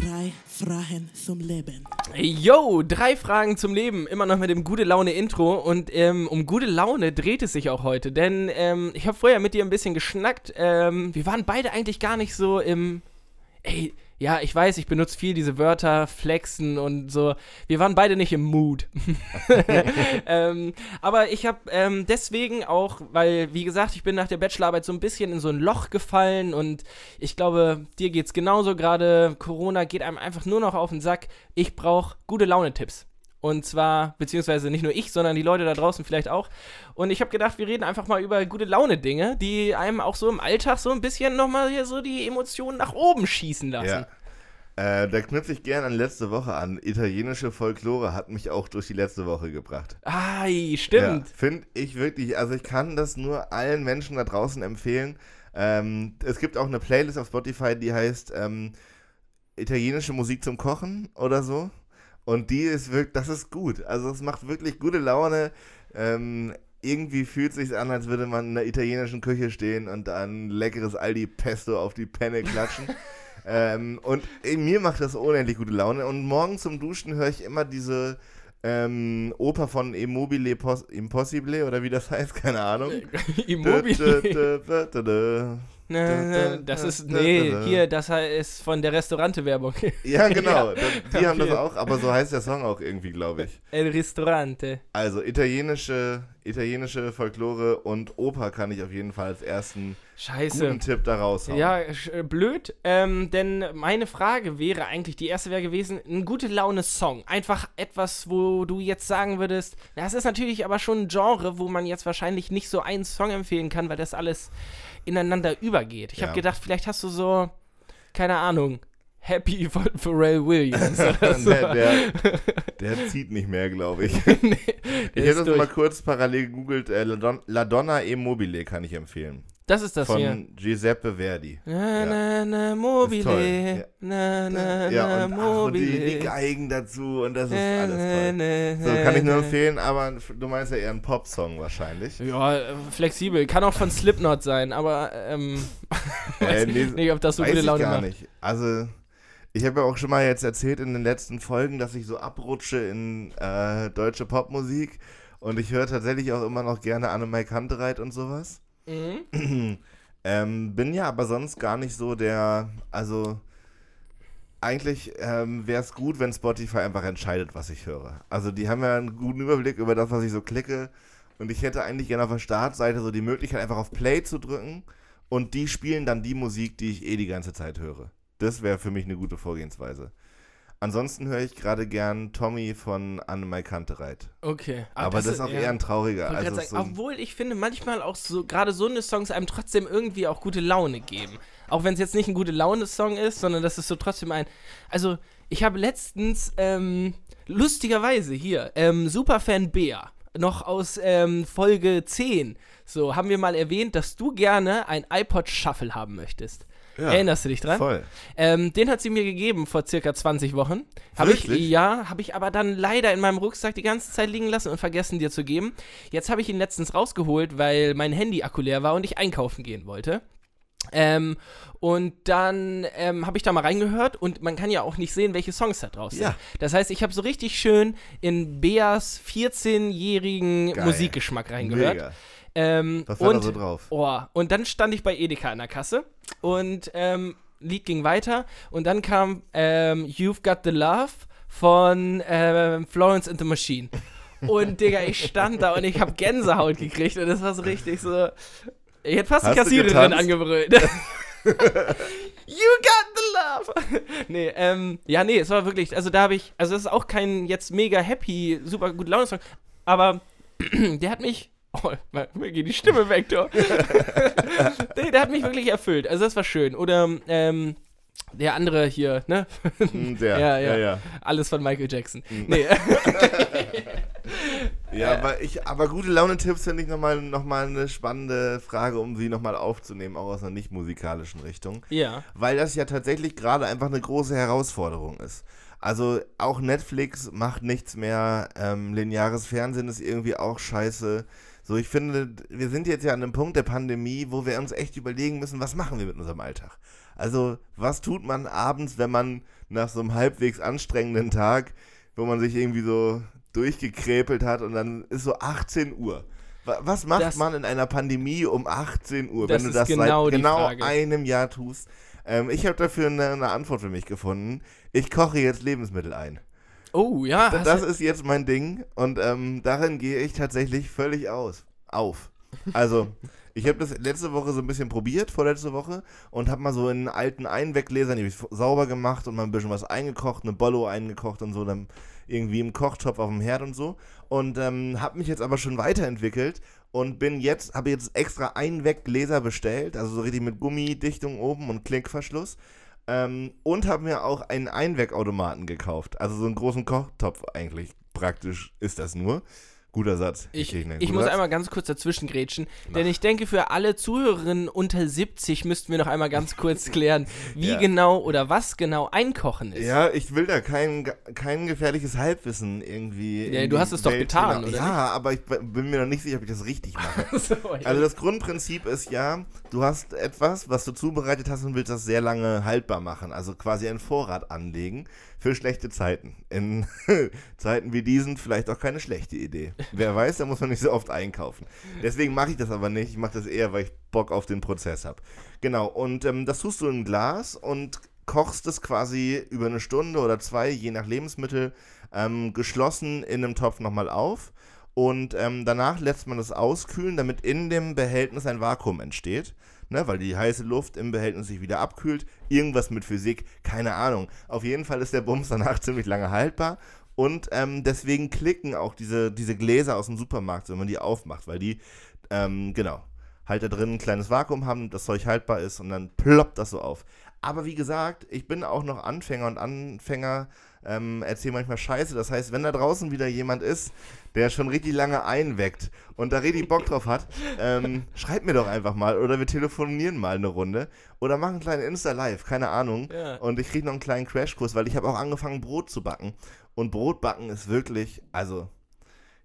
Drei Fragen zum Leben. Yo, drei Fragen zum Leben. Immer noch mit dem gute Laune Intro. Und ähm, um gute Laune dreht es sich auch heute. Denn ähm, ich habe vorher mit dir ein bisschen geschnackt. Ähm, wir waren beide eigentlich gar nicht so im. Ey, ja, ich weiß, ich benutze viel diese Wörter, flexen und so. Wir waren beide nicht im Mood. ähm, aber ich habe ähm, deswegen auch, weil, wie gesagt, ich bin nach der Bachelorarbeit so ein bisschen in so ein Loch gefallen und ich glaube, dir geht's genauso gerade. Corona geht einem einfach nur noch auf den Sack. Ich brauche gute Laune-Tipps. Und zwar, beziehungsweise nicht nur ich, sondern die Leute da draußen vielleicht auch. Und ich habe gedacht, wir reden einfach mal über gute Laune-Dinge, die einem auch so im Alltag so ein bisschen nochmal hier so die Emotionen nach oben schießen lassen. Ja. Äh, da knüpfe ich gern an letzte Woche an. Italienische Folklore hat mich auch durch die letzte Woche gebracht. Ai, stimmt. Ja, Finde ich wirklich, also ich kann das nur allen Menschen da draußen empfehlen. Ähm, es gibt auch eine Playlist auf Spotify, die heißt ähm, Italienische Musik zum Kochen oder so. Und die ist wirklich, das ist gut. Also es macht wirklich gute Laune. Ähm, irgendwie fühlt es sich an, als würde man in der italienischen Küche stehen und dann leckeres Aldi Pesto auf die Penne klatschen. ähm, und ey, mir macht das unendlich gute Laune. Und morgens zum Duschen höre ich immer diese ähm, Oper von Immobile Pos Impossible oder wie das heißt, keine Ahnung. Immobile. Na, na, das ist, nee, hier, das ist von der Restaurante-Werbung. Ja, genau. Die haben das auch, aber so heißt der Song auch irgendwie, glaube ich. El Ristorante. Also italienische, italienische Folklore und Oper kann ich auf jeden Fall als ersten Scheiße. guten Tipp da raushauen. Ja, äh, blöd. Ähm, denn meine Frage wäre eigentlich, die erste wäre gewesen, ein gute Laune-Song. Einfach etwas, wo du jetzt sagen würdest, das ist natürlich aber schon ein Genre, wo man jetzt wahrscheinlich nicht so einen Song empfehlen kann, weil das alles ineinander übergeht. Ich Ja. habe gedacht, vielleicht hast du so, keine Ahnung, Happy von Pharrell Williams so. der, der, der zieht nicht mehr, glaube ich. nee, Ich ist das mal durch. kurz parallel gegoogelt. Äh, La Donna e Mobile kann ich empfehlen. Das ist das Von hier. Giuseppe Verdi. Na, Ja. na, na, mobile. ja. Na, na, ja, na, und, ach, und die, mobile. die Geigen dazu und das ist Na, alles na, toll. na, So, kann ich nur na. empfehlen, aber du meinst ja eher einen Pop-Song wahrscheinlich. Ja, flexibel. Kann auch von Slipknot sein, aber ähm, weiß Äh, nee, nicht, ob das so gute ich Laune gar macht. nicht. Also, ich habe ja auch schon mal jetzt erzählt in den letzten Folgen, dass ich so abrutsche in äh, deutsche Popmusik und ich höre tatsächlich auch immer noch gerne Annemai Kantereit und sowas. Mhm. ähm, bin ja aber sonst gar nicht so der, also eigentlich ähm, wäre es gut, wenn Spotify einfach entscheidet, was ich höre. Also die haben ja einen guten Überblick über das, was ich so klicke und ich hätte eigentlich gerne auf der Startseite so die Möglichkeit, einfach auf Play zu drücken und die spielen dann die Musik, die ich eh die ganze Zeit höre. Das wäre für mich eine gute Vorgehensweise. Ansonsten höre ich gerade gern Tommy von Annemai Kantereit. Okay. Aber das, ist auch eher ein trauriger. Also sagen, so obwohl ich finde, manchmal auch so, gerade so eine Songs einem trotzdem irgendwie auch gute Laune geben. Auch wenn es jetzt nicht ein gute Laune-Song ist, sondern das ist so trotzdem ein. Also, ich habe letztens, ähm, lustigerweise hier, ähm, Superfan Bär, noch aus ähm, Folge 10, so haben wir mal erwähnt, dass du gerne ein iPod Shuffle haben möchtest. Ja, Erinnerst du dich dran? Voll. Ähm, den hat sie mir gegeben vor circa 20 Wochen. Habe ich, ja, habe ich aber dann leider in meinem Rucksack die ganze Zeit liegen lassen und vergessen dir zu geben. Jetzt habe ich ihn letztens rausgeholt, weil mein Handy-Akku leer war und ich einkaufen gehen wollte. Ähm, und dann ähm, habe ich da mal reingehört und man kann ja auch nicht sehen, welche Songs da draus sind. Ja. Das heißt, ich habe so richtig schön in Beas 14-jährigen Geil. Musikgeschmack reingehört. Mega. Ähm, Was war und, da so drauf? Oh, und dann stand ich bei Edeka an der Kasse und ähm, Lied ging weiter und dann kam ähm, You've Got the Love von ähm, Florence and the Machine. Und Digga, ich stand da und ich habe Gänsehaut gekriegt und das war so richtig so. Ich hätte fast die Hast du Kassiererin angebrüllt. you got the love! nee, ähm, ja, nee, es war wirklich, also da habe ich, also das ist auch kein jetzt mega happy, super gut Laune-Song, aber der hat mich, oh, mir geht die Stimme weg, du. nee, der hat mich wirklich erfüllt, also das war schön. Oder, ähm, der andere hier, ne? Hm, Der, Ja, ja, ja. ja. Alles von Michael Jackson. Nee, Ja, aber, ich, aber gute Laune-Tipps finde ich nochmal noch mal eine spannende Frage, um sie nochmal aufzunehmen, auch aus einer nicht musikalischen Richtung. ja. Weil das ja tatsächlich gerade einfach eine große Herausforderung ist. Also auch Netflix macht nichts mehr, ähm, lineares Fernsehen ist irgendwie auch scheiße. So, ich finde, wir sind jetzt ja an einem Punkt der Pandemie, wo wir uns echt überlegen müssen, was machen wir mit unserem Alltag? Also, was tut man abends, wenn man nach so einem halbwegs anstrengenden Tag, wo man sich irgendwie so durchgekrepelt hat und dann ist so 18 Uhr. Wa- Was macht Das- man in einer Pandemie um 18 Uhr, wenn du das genau seit genau Frage. einem Jahr tust? Ähm, ich habe dafür eine, eine Antwort für mich gefunden. Ich koche jetzt Lebensmittel ein. Oh, ja. Das du- ist jetzt mein Ding und ähm, darin gehe ich tatsächlich völlig aus. Auf. Also, ich habe das letzte Woche so ein bisschen probiert, vorletzte Woche, und habe mal so in alten Einweggläsern, die hab ich sauber gemacht und mal ein bisschen was eingekocht, eine Bollo eingekocht und so, dann irgendwie im Kochtopf auf dem Herd und so. Und ähm, habe mich jetzt aber schon weiterentwickelt und bin jetzt, habe jetzt extra Einweggläser bestellt, also so richtig mit Gummidichtung oben und Klickverschluss. Ähm, und habe mir auch einen Einwegautomaten gekauft. Also so einen großen Kochtopf eigentlich. Praktisch ist das nur. Guter Satz. Ich, ich guten muss Satz. einmal ganz kurz dazwischen grätschen, denn ich denke, für alle Zuhörerinnen unter 70 müssten wir noch einmal ganz kurz klären, wie Ja. genau oder was genau Einkochen ist. Ja, ich will da kein, kein gefährliches Halbwissen irgendwie. Ja, du hast es doch Welt getan, hinaus- oder Ja, aber ich bin mir noch nicht sicher, ob ich das richtig mache. So, ja. Also das Grundprinzip ist ja, du hast etwas, was du zubereitet hast und willst das sehr lange haltbar machen. Also quasi einen Vorrat anlegen für schlechte Zeiten. In Zeiten wie diesen vielleicht auch keine schlechte Idee. Wer weiß, da muss man nicht so oft einkaufen. Deswegen mache ich das aber nicht. Ich mache das eher, weil ich Bock auf den Prozess habe. Genau, und ähm, das tust du in ein Glas und kochst es quasi über eine Stunde oder zwei, je nach Lebensmittel, ähm, geschlossen in einem Topf nochmal auf. Und ähm, danach lässt man das auskühlen, damit in dem Behältnis ein Vakuum entsteht. Ne, weil die heiße Luft im Behältnis sich wieder abkühlt. Irgendwas mit Physik, keine Ahnung. Auf jeden Fall ist der Bums danach ziemlich lange haltbar. Und ähm, deswegen klicken auch diese, diese Gläser aus dem Supermarkt, wenn man die aufmacht, weil die, ähm, genau, halt da drin ein kleines Vakuum haben, das Zeug haltbar ist und dann ploppt das so auf. Aber wie gesagt, ich bin auch noch Anfänger und Anfänger ähm, erzählen manchmal Scheiße. Das heißt, wenn da draußen wieder jemand ist, der schon richtig lange einweckt und da richtig Bock drauf hat, ähm, schreibt mir doch einfach mal oder wir telefonieren mal eine Runde oder machen einen kleinen Insta-Live, keine Ahnung. Ja. Und ich kriege noch einen kleinen Crashkurs, weil ich habe auch angefangen, Brot zu backen. Und Brotbacken ist wirklich, also,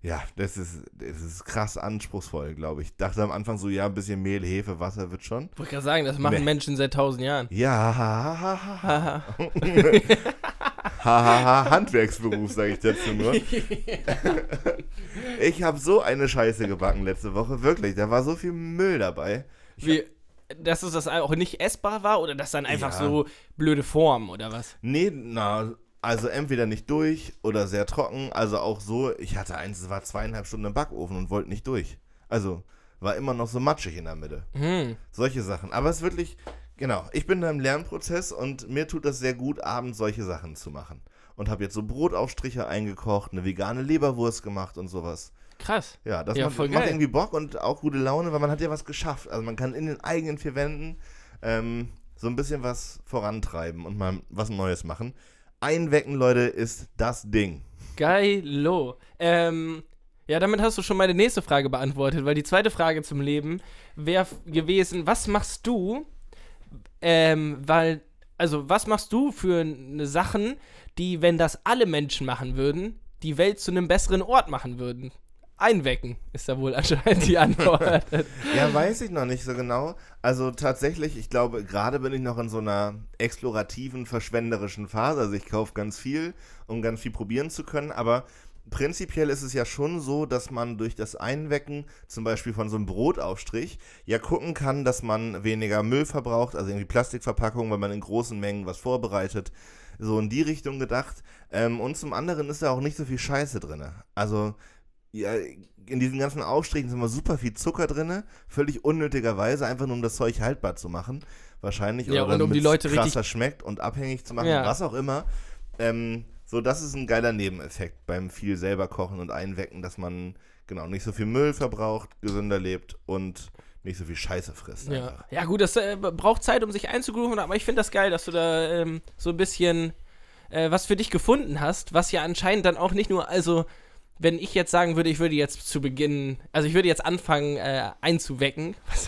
ja, das ist, das ist krass anspruchsvoll, glaube ich. Dachte am Anfang so, ja, ein bisschen Mehl, Hefe, Wasser wird schon. Ich wollte gerade sagen, das machen Nee. Menschen seit tausend Jahren. Ja, ha, ha, ha, ha. Haha. Ha, ha, ha, Handwerksberuf, sage ich dazu nur. ich habe so eine Scheiße gebacken letzte Woche, wirklich. Da war so viel Müll dabei. Wie, dass es das auch nicht essbar war oder das dann einfach Ja. so blöde Form oder was? Nee, na, also entweder nicht durch oder sehr trocken. Also auch so, ich hatte eins, es war zweieinhalb Stunden im Backofen und wollte nicht durch. Also war immer noch so matschig in der Mitte. Hm. Solche Sachen. Aber es ist wirklich, genau, ich bin da im Lernprozess und mir tut das sehr gut, abends solche Sachen zu machen. Und habe jetzt so Brotaufstriche eingekocht, eine vegane Leberwurst gemacht und sowas. Krass. Ja, das Ja, macht, macht irgendwie Bock und auch gute Laune, weil man hat ja was geschafft. Also man kann in den eigenen vier Wänden ähm, so ein bisschen was vorantreiben und mal was Neues machen. Einwecken, Leute, ist das Ding. Geilo. Ähm, ja, damit hast du schon meine nächste Frage beantwortet, weil die zweite Frage zum Leben wäre gewesen, was machst du, Ähm, weil, also, was machst du für ne Sachen, die, wenn das alle Menschen machen würden, die Welt zu einem besseren Ort machen würden? Einwecken ist da wohl anscheinend die Antwort. Ja, weiß ich noch nicht so genau. Also tatsächlich, ich glaube, gerade bin ich noch in so einer explorativen, verschwenderischen Phase. Also ich kaufe ganz viel, um ganz viel probieren zu können, aber prinzipiell ist es ja schon so, dass man durch das Einwecken, zum Beispiel von so einem Brotaufstrich, ja gucken kann, dass man weniger Müll verbraucht, also irgendwie Plastikverpackungen, weil man in großen Mengen was vorbereitet. So in die Richtung gedacht. Ähm, und zum anderen ist da auch nicht so viel Scheiße drin. Also ja, in diesen ganzen Aufstrichen sind immer super viel Zucker drin, völlig unnötigerweise, einfach nur um das Zeug haltbar zu machen. Wahrscheinlich. Ja, oder und um die Leute richtig- krasser schmeckt und abhängig zu machen, Ja. was auch immer. Ähm, so, das ist ein geiler Nebeneffekt beim viel selber kochen und einwecken, dass man genau nicht so viel Müll verbraucht, gesünder lebt und nicht so viel Scheiße frisst. Ja, einfach. ja gut, das äh, braucht Zeit, um sich einzugrooven, aber ich finde das geil, dass du da ähm, so ein bisschen äh, was für dich gefunden hast, was ja anscheinend dann auch nicht nur, also wenn ich jetzt sagen würde, ich würde jetzt zu Beginn, also ich würde jetzt anfangen äh, einzuwecken, was,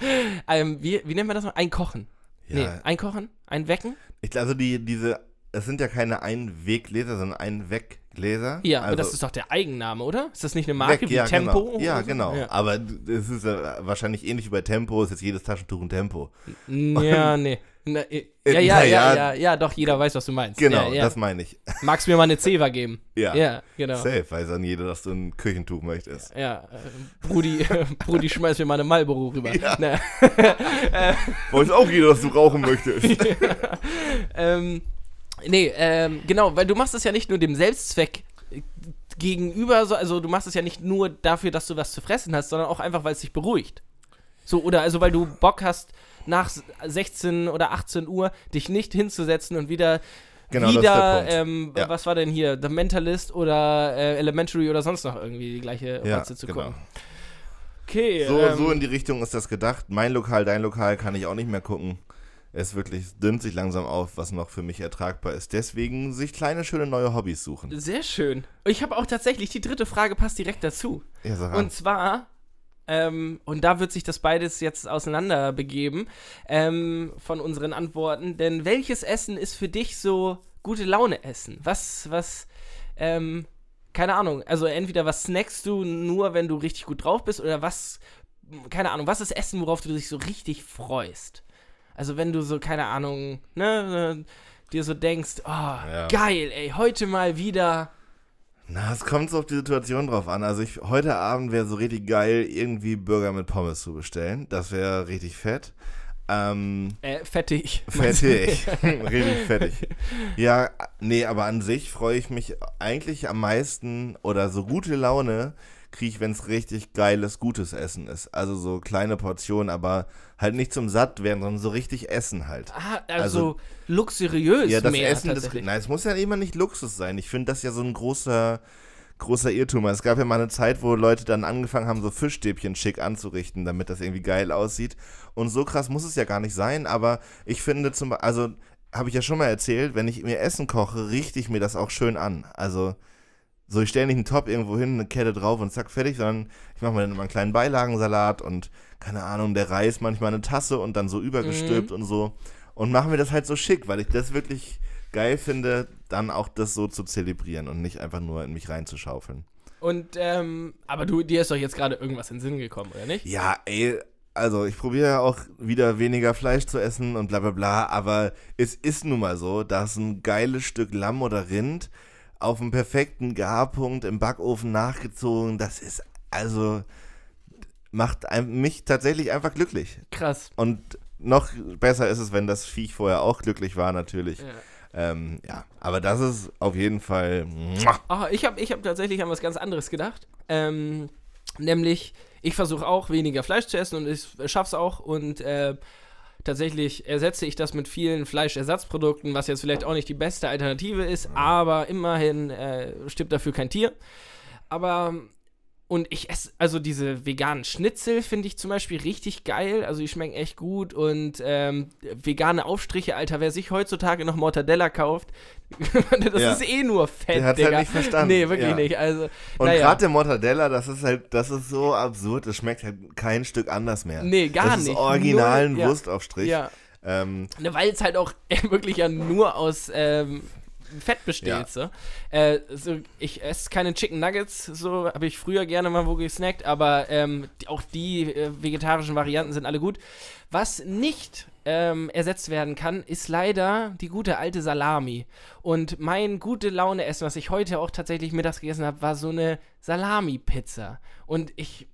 ähm, wie, wie nennt man das noch? Einkochen. Ja. Nee, einkochen? Einwecken? Ich, also die, diese, es sind ja keine Einweggläser, sondern Einweggläser. Ja, also aber das ist doch der Eigenname, oder? Ist das nicht eine Marke Weg, wie ja, Tempo? Genau. Ja, so? genau. Ja, Aber es ist ja wahrscheinlich ähnlich wie bei Tempo, ist jetzt jedes Taschentuch ein Tempo. ja nee. Na, äh, Äh, ja, ja, na ja, ja. ja, doch, jeder weiß, was du meinst. Genau, das meine ich. Magst du mir mal eine Zewa geben? Ja. Ja, genau. Safe, weiß dann jeder, dass du ein Küchentuch möchtest. Ja, äh, Brudi, Brudi schmeißt mir mal eine Marlboro rüber. Ja. Ne, Weiß auch jeder, dass du rauchen möchtest. ähm, nee, ähm, genau, weil du machst es ja nicht nur dem Selbstzweck äh, gegenüber, so, also du machst es ja nicht nur dafür, dass du was zu fressen hast, sondern auch einfach, weil es dich beruhigt. So, oder also weil du Bock hast, nach 16 oder 18 Uhr dich nicht hinzusetzen und wieder Genau, wieder, ähm, Ja. was war denn hier, The Mentalist oder äh, Elementary oder sonst noch irgendwie die gleiche Ja, Rotze zu genau. gucken. Okay, So, ähm, so in die Richtung ist das gedacht. Mein Lokal, dein Lokal kann ich auch nicht mehr gucken. Es wirklich dünnt sich langsam auf, was noch für mich ertragbar ist. Deswegen sich kleine, schöne neue Hobbys suchen. Sehr schön. Ich habe auch tatsächlich, die dritte Frage passt direkt dazu. Ja, sag an. Und zwar, ähm, und da wird sich das beides jetzt auseinander begeben, ähm, von unseren Antworten. Denn welches Essen ist für dich so gute Laune Essen? Was, was, ähm, keine Ahnung, also entweder was snackst du nur, wenn du richtig gut drauf bist, oder was, keine Ahnung, was ist Essen, worauf du dich so richtig freust? Also wenn du so, keine Ahnung, ne, äh, dir so denkst, oh, geil, ey, heute mal wieder. Na, es kommt so auf die Situation drauf an. Also ich, heute Abend wäre so richtig geil, irgendwie Burger mit Pommes zu bestellen. Das wäre richtig fett. Ähm, Äh, fettig. fettig. richtig fettig. Ja, nee, aber an sich freue ich mich eigentlich am meisten oder so gute Laune kriege ich, wenn es richtig geiles, gutes Essen ist. Also so kleine Portionen, aber halt nicht zum satt werden, sondern so richtig Essen halt. Ah, also, Also- luxuriös Ja, das mehr Essen, das, nein, es muss ja immer nicht Luxus sein. Ich finde das ja so ein großer, großer Irrtum. Es gab ja mal eine Zeit, wo Leute dann angefangen haben, so Fischstäbchen schick anzurichten, damit das irgendwie geil aussieht. Und so krass muss es ja gar nicht sein, aber ich finde zum Beispiel, also habe ich ja schon mal erzählt, wenn ich mir Essen koche, richte ich mir das auch schön an. Also so, ich stelle nicht einen Top irgendwo hin, eine Kette drauf und zack, fertig, sondern ich mache mir dann immer einen kleinen Beilagensalat und, keine Ahnung, der Reis manchmal eine Tasse und dann so übergestülpt und so. Und mache mir das halt so schick, weil ich das wirklich geil finde, dann auch das so zu zelebrieren und nicht einfach nur in mich reinzuschaufeln. Und, ähm, aber du, dir ist doch jetzt gerade irgendwas in den Sinn gekommen, oder nicht? Ja, ey, also ich probiere ja auch wieder weniger Fleisch zu essen und bla bla bla, aber es ist nun mal so, dass ein geiles Stück Lamm oder Rind auf dem perfekten Garpunkt im Backofen nachgezogen, das ist also macht mich tatsächlich einfach glücklich. Krass. Und noch besser ist es, wenn das Viech vorher auch glücklich war, natürlich. Ja. Ähm, ja, aber das ist auf jeden Fall. Ah, ich habe ich hab tatsächlich an was ganz anderes gedacht. Ähm, nämlich, ich versuche auch weniger Fleisch zu essen und ich schaff's auch. Und äh, tatsächlich ersetze ich das mit vielen Fleischersatzprodukten, was jetzt vielleicht auch nicht die beste Alternative ist, aber immerhin äh, stirbt dafür kein Tier. Aber. Und ich esse, also diese veganen Schnitzel finde ich zum Beispiel richtig geil. Also die schmecken echt gut. Und ähm, vegane Aufstriche, Alter, wer sich heutzutage noch Mortadella kauft, das Ja. ist eh nur Fett, Der Digga. halt nicht verstanden. Nee, wirklich Ja. nicht. Also, Und naja. gerade der Mortadella, das ist halt, das ist so absurd, das schmeckt halt kein Stück anders mehr. Nee, gar das ist nicht. originalen ja. Wurstaufstrich. Ja. Ähm, Ne, weil es halt auch wirklich ja nur aus ähm, Fett besteht. Ja. So. Äh, so. Ich esse keine Chicken Nuggets, so habe ich früher gerne mal wo gesnackt, aber ähm, auch die äh, vegetarischen Varianten sind alle gut. Was nicht ähm, ersetzt werden kann, ist leider die gute alte Salami. Und mein gute Laune Essen, was ich heute auch tatsächlich mittags gegessen habe, war so eine Salami-Pizza. Und ich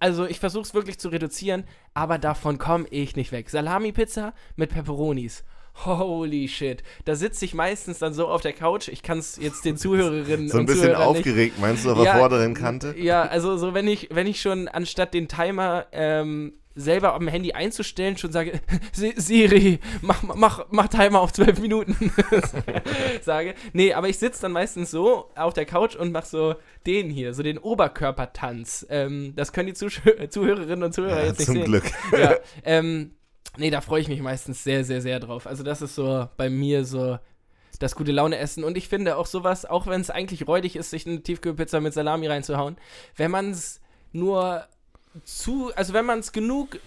also ich versuche es wirklich zu reduzieren, aber davon komme ich nicht weg. Salami-Pizza mit Pepperonis. Holy shit. Da sitze ich meistens dann so auf der Couch. Ich kann es jetzt den Zuhörerinnen so ein bisschen Zuhörern nicht- aufgeregt, meinst du, auf der vorderen Kante? Ja, also so wenn ich, wenn ich schon anstatt den Timer ähm, selber am Handy einzustellen, schon sage, "Si- Siri, mach, mach, mach Timer auf 12 Minuten. sage. Nee, aber ich sitze dann meistens so auf der Couch und mach so den hier, so den Oberkörpertanz. Ähm, das können die Zusch Zuhörerinnen und Zuhörer Ja, jetzt nicht zum sehen. Glück. Ja, ähm, nee, da freue ich mich meistens sehr, sehr, sehr drauf. Also das ist so bei mir so das gute Laune essen. Und ich finde auch sowas, auch wenn es eigentlich räudig ist, sich eine Tiefkühlpizza mit Salami reinzuhauen, wenn man es nur zu, also wenn man es genug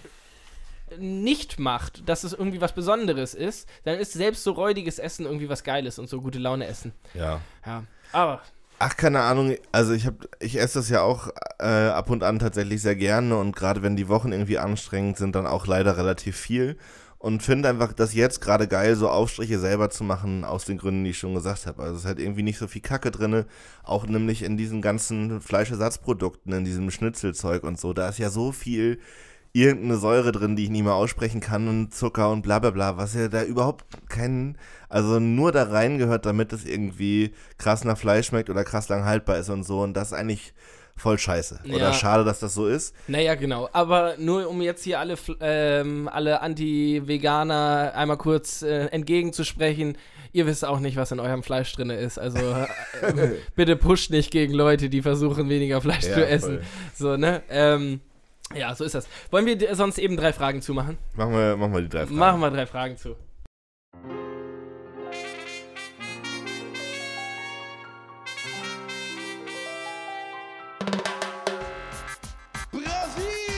nicht macht, dass es irgendwie was Besonderes ist, dann ist selbst so räudiges Essen irgendwie was Geiles und so gute Laune essen. Ja. Ja. Aber Ach, keine Ahnung. Also ich habe, ich esse das ja auch äh, ab und an tatsächlich sehr gerne und gerade wenn die Wochen irgendwie anstrengend sind, dann auch leider relativ viel. Und finde einfach, dass jetzt gerade geil, so Aufstriche selber zu machen, aus den Gründen, die ich schon gesagt habe. Also es ist halt irgendwie nicht so viel Kacke drinne, auch nämlich in diesen ganzen Fleischersatzprodukten, in diesem Schnitzelzeug und so. Da ist ja so viel irgendeine Säure drin, die ich nicht mehr aussprechen kann und Zucker und bla bla bla, was ja da überhaupt keinen, also nur da rein gehört, damit es irgendwie krass nach Fleisch schmeckt oder krass lang haltbar ist und so und das ist eigentlich voll scheiße. Ja. Oder schade, dass das so ist. Naja, genau. Aber nur um jetzt hier alle, ähm, alle Anti-Veganer einmal kurz äh, entgegenzusprechen, ihr wisst auch nicht, was in eurem Fleisch drin ist. Also äh, bitte pusht nicht gegen Leute, die versuchen, weniger Fleisch Ja, zu essen. voll. So, ne? Ähm, ja, so ist das. Wollen wir sonst eben drei Fragen zumachen? Machen wir, machen wir die drei Fragen. Machen wir drei Fragen zu. Brasil,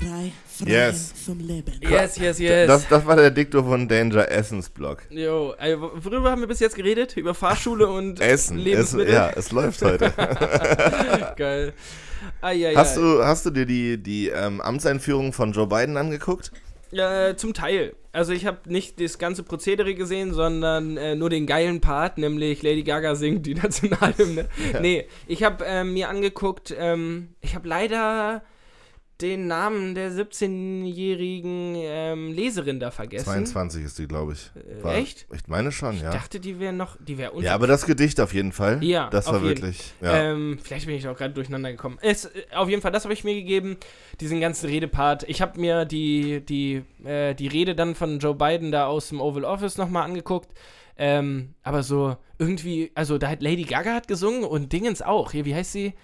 Drei Fragen Yes. zum Leben. Yes, yes, yes. Das, das war der Diktor von Danger Essensblog. Jo, äh, worüber haben wir bis jetzt geredet? Über Fahrschule und Essen. Es, Lebensmittel? ja, es läuft heute. Geil. Ai, ai, Hast ai. du, hast du dir die, die ähm, Amtseinführung von Joe Biden angeguckt? Ja, zum Teil. Also ich habe nicht das ganze Prozedere gesehen, sondern äh, nur den geilen Part, nämlich Lady Gaga singt die Nationalhymne. Nee, ich habe ähm, mir angeguckt, ähm, ich habe leider den Namen der 17-jährigen ähm, Leserin da vergessen. 22 ist die, glaube ich. Äh, echt? Ich meine schon, Ich ja. dachte, die wäre noch, die wäre unter Ja, aber das Gedicht auf jeden Fall. Ja, Das war jeden. wirklich. Ja. Ähm, vielleicht bin ich auch gerade durcheinander gekommen. Es, äh, auf jeden Fall, das habe ich mir gegeben, diesen ganzen Redepart. Ich habe mir die, die, äh, die Rede dann von Joe Biden da aus dem Oval Office nochmal angeguckt. Ähm, aber so irgendwie, also da hat Lady Gaga hat gesungen und Dingens auch. Hier, wie heißt sie?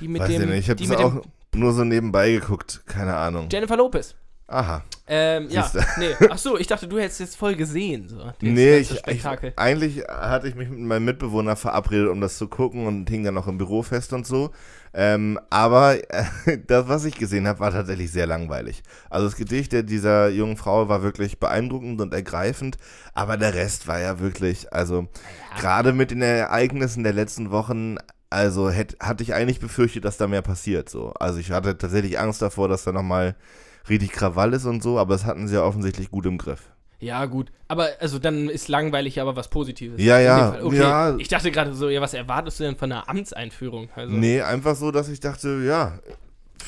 Die mit Weiß dem. ich nicht. Ich habe mit auch dem nur so nebenbei geguckt. Keine Ahnung. Jennifer Lopez. Aha. Ähm, ja, nee. Ach so, ich dachte, du hättest jetzt voll gesehen. So, Nee, ich, ich, Spektakel. eigentlich hatte ich mich mit meinem Mitbewohner verabredet, um das zu gucken und hing dann noch im Büro fest und so. Ähm, aber äh, das, was ich gesehen habe, war tatsächlich sehr langweilig. Also das Gedicht der, dieser jungen Frau war wirklich beeindruckend und ergreifend, aber der Rest war ja wirklich, also gerade mit den Ereignissen der letzten Wochen, also hätt, hatte ich eigentlich befürchtet, dass da mehr passiert. So. Also ich hatte tatsächlich Angst davor, dass da nochmal richtig Krawall ist und so, aber das hatten sie ja offensichtlich gut im Griff. Ja, gut. Aber also dann ist langweilig aber was Positives. Ja, ja. Okay. ja. Ich dachte gerade so, ja, was erwartest du denn von einer Amtseinführung? Also, Nee, einfach so, dass ich dachte, ja,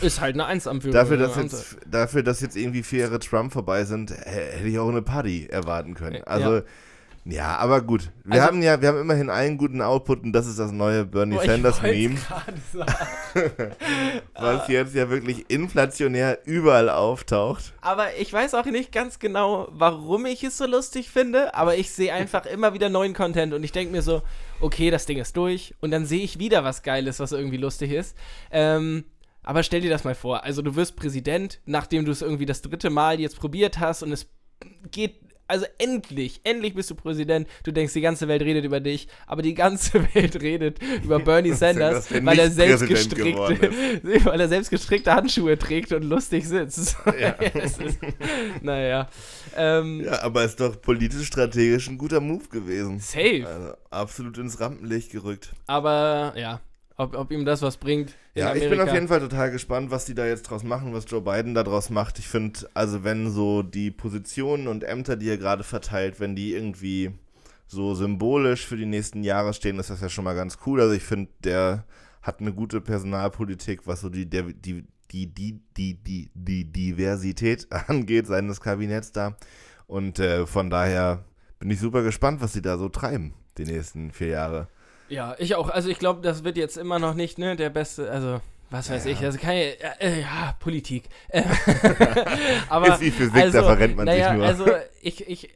Ist halt eine Amtsanführung. dafür, oder dass jetzt, dafür, dass jetzt irgendwie vier Jahre Trump vorbei sind, hä- hätte ich auch eine Party erwarten können. Also, ja, aber gut. Wir Also- haben ja, wir haben immerhin einen guten Output und das ist das neue Bernie ich Sanders Meme, was jetzt ja wirklich inflationär überall auftaucht. Aber ich weiß auch nicht ganz genau, warum ich es so lustig finde, aber ich sehe einfach immer wieder neuen Content und ich denke mir so, okay, das Ding ist durch und dann sehe ich wieder was Geiles, was irgendwie lustig ist. Ähm, aber stell dir das mal vor, also du wirst Präsident, nachdem du es irgendwie das dritte Mal jetzt probiert hast und es geht also endlich, endlich bist du Präsident. Du denkst, die ganze Welt redet über dich, aber die ganze Welt redet über Bernie Sanders, weil er selbst gestrickte, weil er selbst gestrickte Handschuhe trägt und lustig sitzt. Ja. Es ist, naja. Ähm, Ja, aber ist doch politisch strategisch ein guter Move gewesen. Safe. Also absolut ins Rampenlicht gerückt. Aber ja, ob, ob ihm das was bringt. in Ja, ich bin auf jeden Fall total gespannt, was die da jetzt draus machen, was Joe Biden da draus macht. Ich finde, also wenn so die Positionen und Ämter, die er gerade verteilt, wenn die irgendwie so symbolisch für die nächsten Jahre stehen, ist das ja schon mal ganz cool. Also ich finde, der hat eine gute Personalpolitik, was so die, der, die, die, die, die, die, die Diversität angeht seines Kabinetts da. Und äh, von daher bin ich super gespannt, was sie da so treiben, die nächsten vier Jahre. Ja, ich auch. Also ich glaube, das wird jetzt immer noch nicht, ne, der beste, also was weiß Ja. ich, also keine, äh, äh, ja, Politik. Aber, Ist wie Physik, da verrennt man sich naja, nur. Also ich, ich,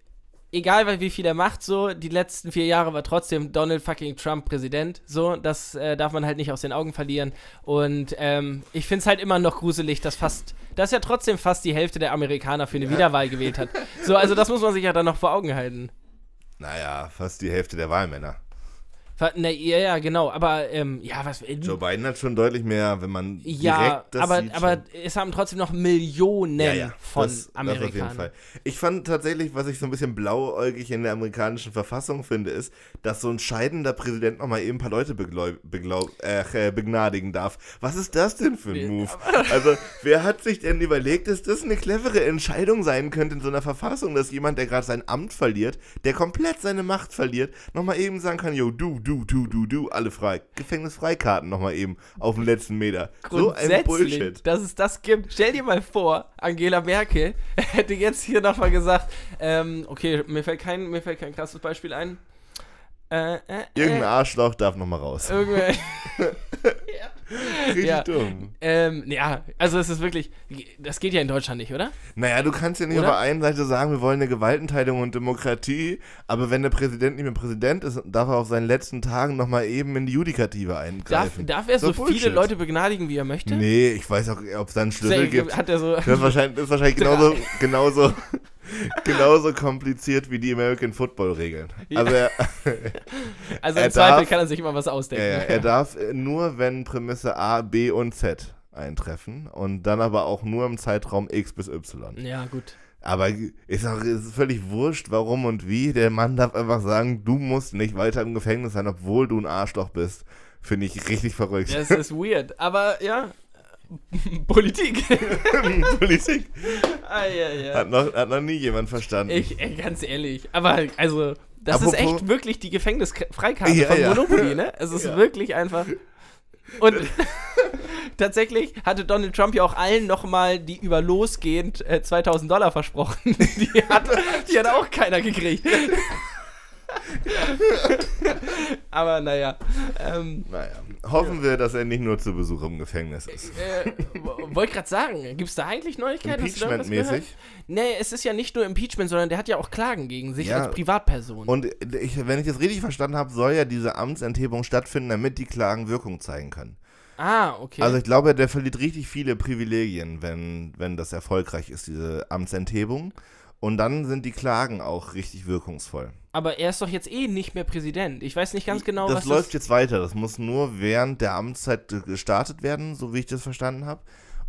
egal wie viel er macht, so, die letzten vier Jahre war trotzdem Donald fucking Trump Präsident, so, das äh, darf man halt nicht aus den Augen verlieren. Und ähm, ich finde es halt immer noch gruselig, dass fast, dass ja trotzdem fast die Hälfte der Amerikaner für eine Wiederwahl gewählt hat. So, also das muss man sich ja dann noch vor Augen halten. Naja, fast die Hälfte der Wahlmänner. Na, ja, ja, genau, aber ähm, ja, was. Joe Biden hat schon deutlich mehr, wenn man Ja, direkt das aber, sieht. aber es haben trotzdem noch Millionen ja, ja, von das, das Amerikanern. auf jeden Fall. Ich fand tatsächlich, was ich so ein bisschen blauäugig in der amerikanischen Verfassung finde, ist, dass so ein scheidender Präsident nochmal eben ein paar Leute äh, begnadigen darf. Was ist das denn für ein Move? Also, wer hat sich denn überlegt, dass das eine clevere Entscheidung sein könnte in so einer Verfassung, dass jemand, der gerade sein Amt verliert, der komplett seine Macht verliert, nochmal eben sagen kann, yo, du, du, du, du, du, alle frei. Gefängnisfreikarten nochmal eben auf den letzten Meter. So ein Bullshit. dass es das gibt. Stell dir mal vor, Angela Merkel hätte jetzt hier nochmal gesagt, ähm, okay, mir fällt kein, mir fällt kein krasses Beispiel ein. Äh, äh, Irgendein äh, Arschloch darf nochmal raus. irgendwer- Richtig ja. dumm. ähm, ja, also es ist wirklich, das geht ja in Deutschland nicht, oder? Naja, du kannst ja nicht Oder? auf der einen Seite sagen, wir wollen eine Gewaltenteilung und Demokratie, aber wenn der Präsident nicht mehr Präsident ist, darf er auf seinen letzten Tagen nochmal eben in die Judikative Darf, eingreifen. darf er so, viele Bullshit. Leute begnadigen, wie er möchte? Nee, ich weiß auch, ob es da einen Schlüssel gibt. Hat er so, Das ist wahrscheinlich, ist wahrscheinlich genauso, genauso, genauso kompliziert wie die American Football Regeln. Ja. Also er, also im Zweifel darf- kann er sich immer was ausdenken. ja, er darf nur, wenn Prämisse A, B und Z eintreffen und dann aber auch nur im Zeitraum X bis Y. ja gut. Aber ist auch ist völlig wurscht, warum und wie. Der Mann darf einfach sagen, du musst nicht weiter im Gefängnis sein, obwohl du ein Arschloch bist. Finde ich richtig verrückt. Das ist weird. Aber ja, Politik. Politik ah, ja, ja. hat noch, hat noch nie jemand verstanden. Ich, ey, ganz ehrlich. Aber also, das ist Apropos- echt wirklich die Gefängnisfreikarte Ja, von ja. Monopoly, ne? Es ist Ja. wirklich einfach. Und tatsächlich hatte Donald Trump ja auch allen nochmal, die über losgehend äh, 2000 Dollar versprochen. Die hat, die hat auch keiner gekriegt. Aber naja. Ähm, naja, hoffen wir, dass er nicht nur zu Besuch im Gefängnis ist. äh, Wollte gerade sagen, gibt es da eigentlich Neuigkeiten? Impeachment-mäßig. Nee, es ist ja nicht nur Impeachment, sondern der hat ja auch Klagen gegen sich Ja. als Privatperson. Und ich, wenn ich das richtig verstanden habe, soll ja diese Amtsenthebung stattfinden, damit die Klagen Wirkung zeigen können. ah, okay. Also ich glaube, der verliert richtig viele Privilegien, wenn, wenn das erfolgreich ist, diese Amtsenthebung. Und dann sind die Klagen auch richtig wirkungsvoll. Aber er ist doch jetzt eh nicht mehr Präsident. Ich weiß nicht ganz genau, das was läuft jetzt weiter. Das muss nur während der Amtszeit gestartet werden, so wie ich das verstanden habe.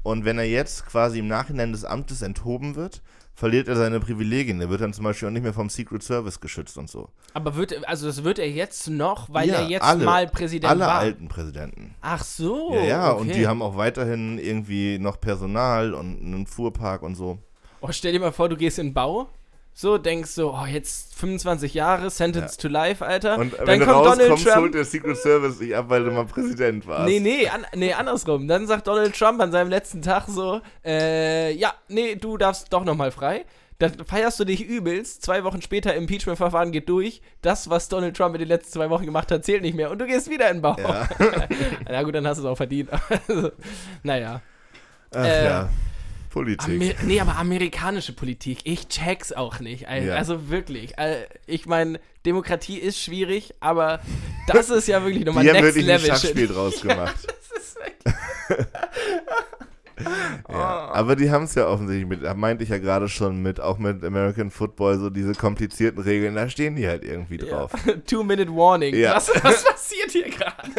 Und wenn er jetzt quasi im Nachhinein des Amtes enthoben wird, verliert er seine Privilegien. Er wird dann zum Beispiel auch nicht mehr vom Secret Service geschützt und so. Aber wird, also das wird er jetzt noch, weil Ja, er jetzt alle- mal Präsident Alle war. alten Präsidenten. Ach so. ja, ja, okay. und die haben auch weiterhin irgendwie noch Personal und einen Fuhrpark und so. Oh, stell dir mal vor, du gehst in den Bau. So, denkst so, oh, jetzt 25 Jahre, Sentence to Life, Alter. Und Dann wenn du kommt Donald rauskommst, holt Trump. der Secret Service dich ab, weil du mal Präsident warst. Nee, nee, an, nee, andersrum. Dann sagt Donald Trump an seinem letzten Tag so, äh, ja, nee, du darfst doch nochmal frei. Dann feierst du dich übelst. Zwei Wochen später, Impeachment-Verfahren geht durch. Das, was Donald Trump in den letzten zwei Wochen gemacht hat, zählt nicht mehr. Und du gehst wieder in den Bau. Ja. Na gut, dann hast du es auch verdient. Also, naja. Ach Äh, ja. Politik. Amer nee, aber amerikanische Politik, ich check's auch nicht. Also, Ja. also wirklich. Ich meine, Demokratie ist schwierig, aber das ist ja wirklich nochmal Die haben Next wirklich ein Level Schachspiel Shit. draus gemacht. Das ist wirklich Ja, aber die haben es ja offensichtlich mit, da meinte ich ja gerade schon mit, auch mit American Football, so diese komplizierten Regeln, da stehen die halt irgendwie drauf. Two-Minute Warning. Ja. Was, was passiert hier gerade?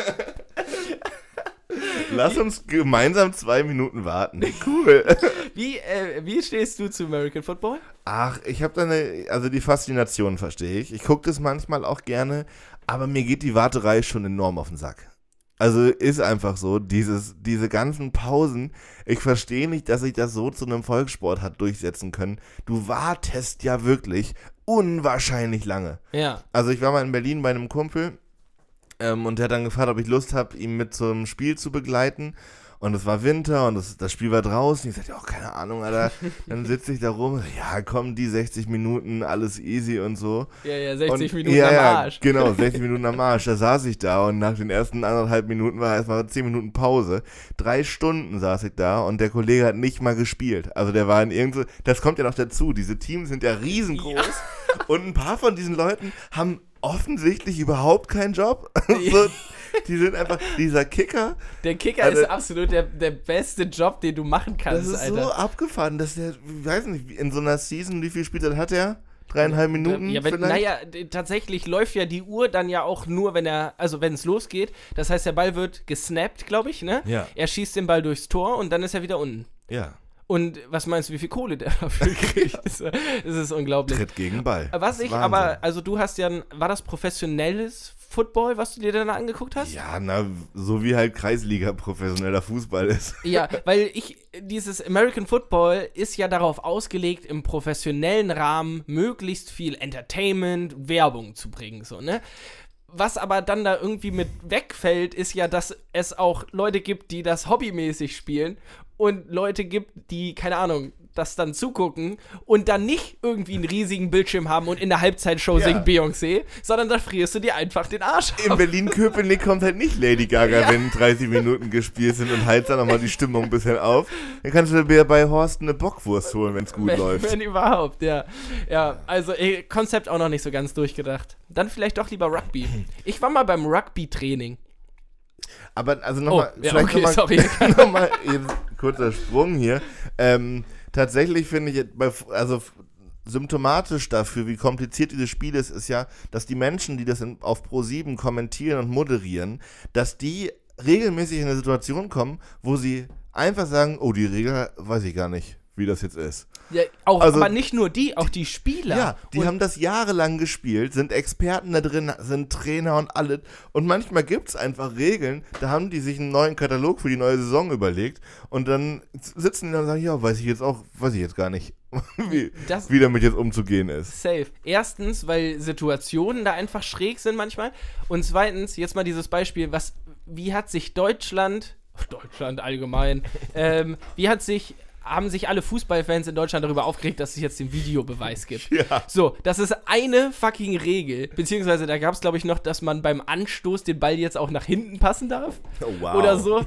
Lass uns gemeinsam zwei Minuten warten. Cool. Wie, äh, wie stehst du zu American Football? Ach, ich habe da eine, also die Faszination verstehe ich. Ich gucke das manchmal auch gerne, aber mir geht die Warterei schon enorm auf den Sack. Also ist einfach so, dieses, diese ganzen Pausen, ich verstehe nicht, dass sich das so zu einem Volkssport hat durchsetzen können. Du wartest ja wirklich unwahrscheinlich lange. Ja. Also ich war mal in Berlin bei einem Kumpel ähm, und der hat dann gefragt, ob ich Lust habe, ihn mit zum Spiel zu begleiten. Und es war Winter und das, das Spiel war draußen. Ich sagte, ja, keine Ahnung, Alter. Dann sitze ich da rum. Ja, komm, die 60 Minuten, alles easy und so. Ja, ja, 60 und, Minuten ja, am ja, Arsch. Genau, 60 Minuten am Arsch. Da saß ich da und nach den ersten anderthalb Minuten war erstmal 10 Minuten Pause. Drei Stunden saß ich da und der Kollege hat nicht mal gespielt. Also der war in irgendwo, das kommt ja noch dazu. Diese Teams sind ja riesengroß und ein paar von diesen Leuten haben offensichtlich überhaupt keinen Job. so, die sind einfach, dieser Kicker, Der Kicker Also- ist absolut der, der beste Job, den du machen das kannst, ist so Alter. abgefahren, dass der, ich weiß nicht, in so einer Season, wie viel Spielzeit hat er? Dreieinhalb Minuten ja, wenn, naja, tatsächlich läuft ja die Uhr dann ja auch nur, wenn er, also wenn es losgeht. Das heißt, der Ball wird gesnappt, glaube ich, ne? Ja. Er schießt den Ball durchs Tor und dann ist er wieder unten. Ja, Und was meinst du, wie viel Kohle der dafür kriegt? Das, ist- unglaublich. Tritt gegen Ball. Was Das ich ist aber, Wahnsinn. also du hast ja, war das professionelles Football, was du dir dann angeguckt hast? Ja, na, so wie halt Kreisliga professioneller Fußball ist. Ja, weil ich, dieses American Football ist ja darauf ausgelegt, im professionellen Rahmen möglichst viel Entertainment, Werbung zu bringen, so, ne? Was aber dann da irgendwie mit wegfällt, ist ja, dass es auch Leute gibt, die das hobbymäßig spielen und Leute gibt, die, keine Ahnung, das dann zugucken und dann nicht irgendwie einen riesigen Bildschirm haben und in der Halbzeitshow Ja. singt Beyoncé, sondern da frierst du dir einfach den Arsch In auf. Berlin-Köpenick kommt halt nicht Lady Gaga, Ja. wenn 30 Minuten gespielt sind und heizt dann nochmal die Stimmung ein bisschen auf. Dann kannst du dir bei Horst eine Bockwurst holen, wenn es gut wenn, läuft. Wenn überhaupt, ja. Ja, also ey, Konzept auch noch nicht so ganz durchgedacht. Dann vielleicht doch lieber Rugby. Ich war mal beim Rugby-Training. Aber also Oh, nochmal, ja, vielleicht okay, nochmal sorry. noch mal, jetzt kurzer Sprung hier. Ähm, tatsächlich finde ich, also symptomatisch dafür, wie kompliziert dieses Spiel ist, ist ja, dass die Menschen, die das in, auf Pro7 kommentieren und moderieren, dass die regelmäßig in eine Situation kommen, wo sie einfach sagen, oh, die Regel weiß ich gar nicht, wie das jetzt ist. Ja, auch, Also- aber nicht nur die, auch die Spieler. Ja, die Und haben das jahrelang gespielt, sind Experten da drin, sind Trainer und alles. Und manchmal gibt es einfach Regeln, da haben die sich einen neuen Katalog für die neue Saison überlegt und dann sitzen die da und sagen, ja, weiß ich jetzt auch, weiß ich jetzt gar nicht, wie, Das- wie damit jetzt umzugehen ist. Safe. Erstens, weil Situationen da einfach schräg sind manchmal. Und zweitens, jetzt mal dieses Beispiel, was, wie hat sich Deutschland, Deutschland allgemein, ähm, wie hat sich, haben sich alle Fußballfans in Deutschland darüber aufgeregt, dass es jetzt den Videobeweis gibt? Ja. So, das ist eine fucking Regel. Beziehungsweise da gab es, glaube ich, noch, dass man beim Anstoß den Ball jetzt auch nach hinten passen darf. Oh, wow. Oder so.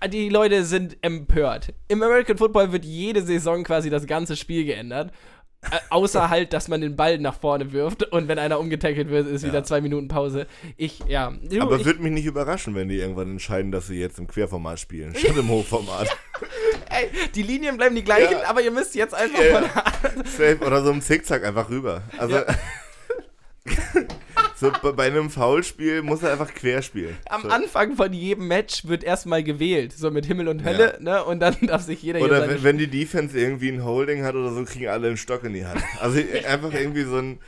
Äh, Die Leute sind empört. Im American Football wird jede Saison quasi das ganze Spiel geändert. Äh, außer halt, dass man den Ball nach vorne wirft und wenn einer umgetackelt wird, ist wieder zwei Minuten Pause. Ich, ja. Du, Aber ich, würde mich nicht überraschen, wenn die irgendwann entscheiden, dass sie jetzt im Querformat spielen, statt im Hochformat. ey, die Linien bleiben die gleichen, Ja. aber ihr müsst jetzt einfach Ja. Safe oder so im Zickzack einfach rüber. Also. so bei- einem Foulspiel muss er einfach quer spielen. Am so. Anfang von jedem Match wird erstmal gewählt, so mit Himmel und Hölle, ne? Und dann darf sich jeder hier Oder wenn, wenn die Defense irgendwie ein Holding hat oder so, kriegen alle einen Stock in die Hand. Also einfach irgendwie so, ein,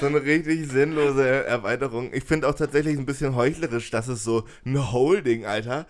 so eine richtig sinnlose Erweiterung. Ich finde auch tatsächlich ein bisschen heuchlerisch, dass es so ein Holding, Alter.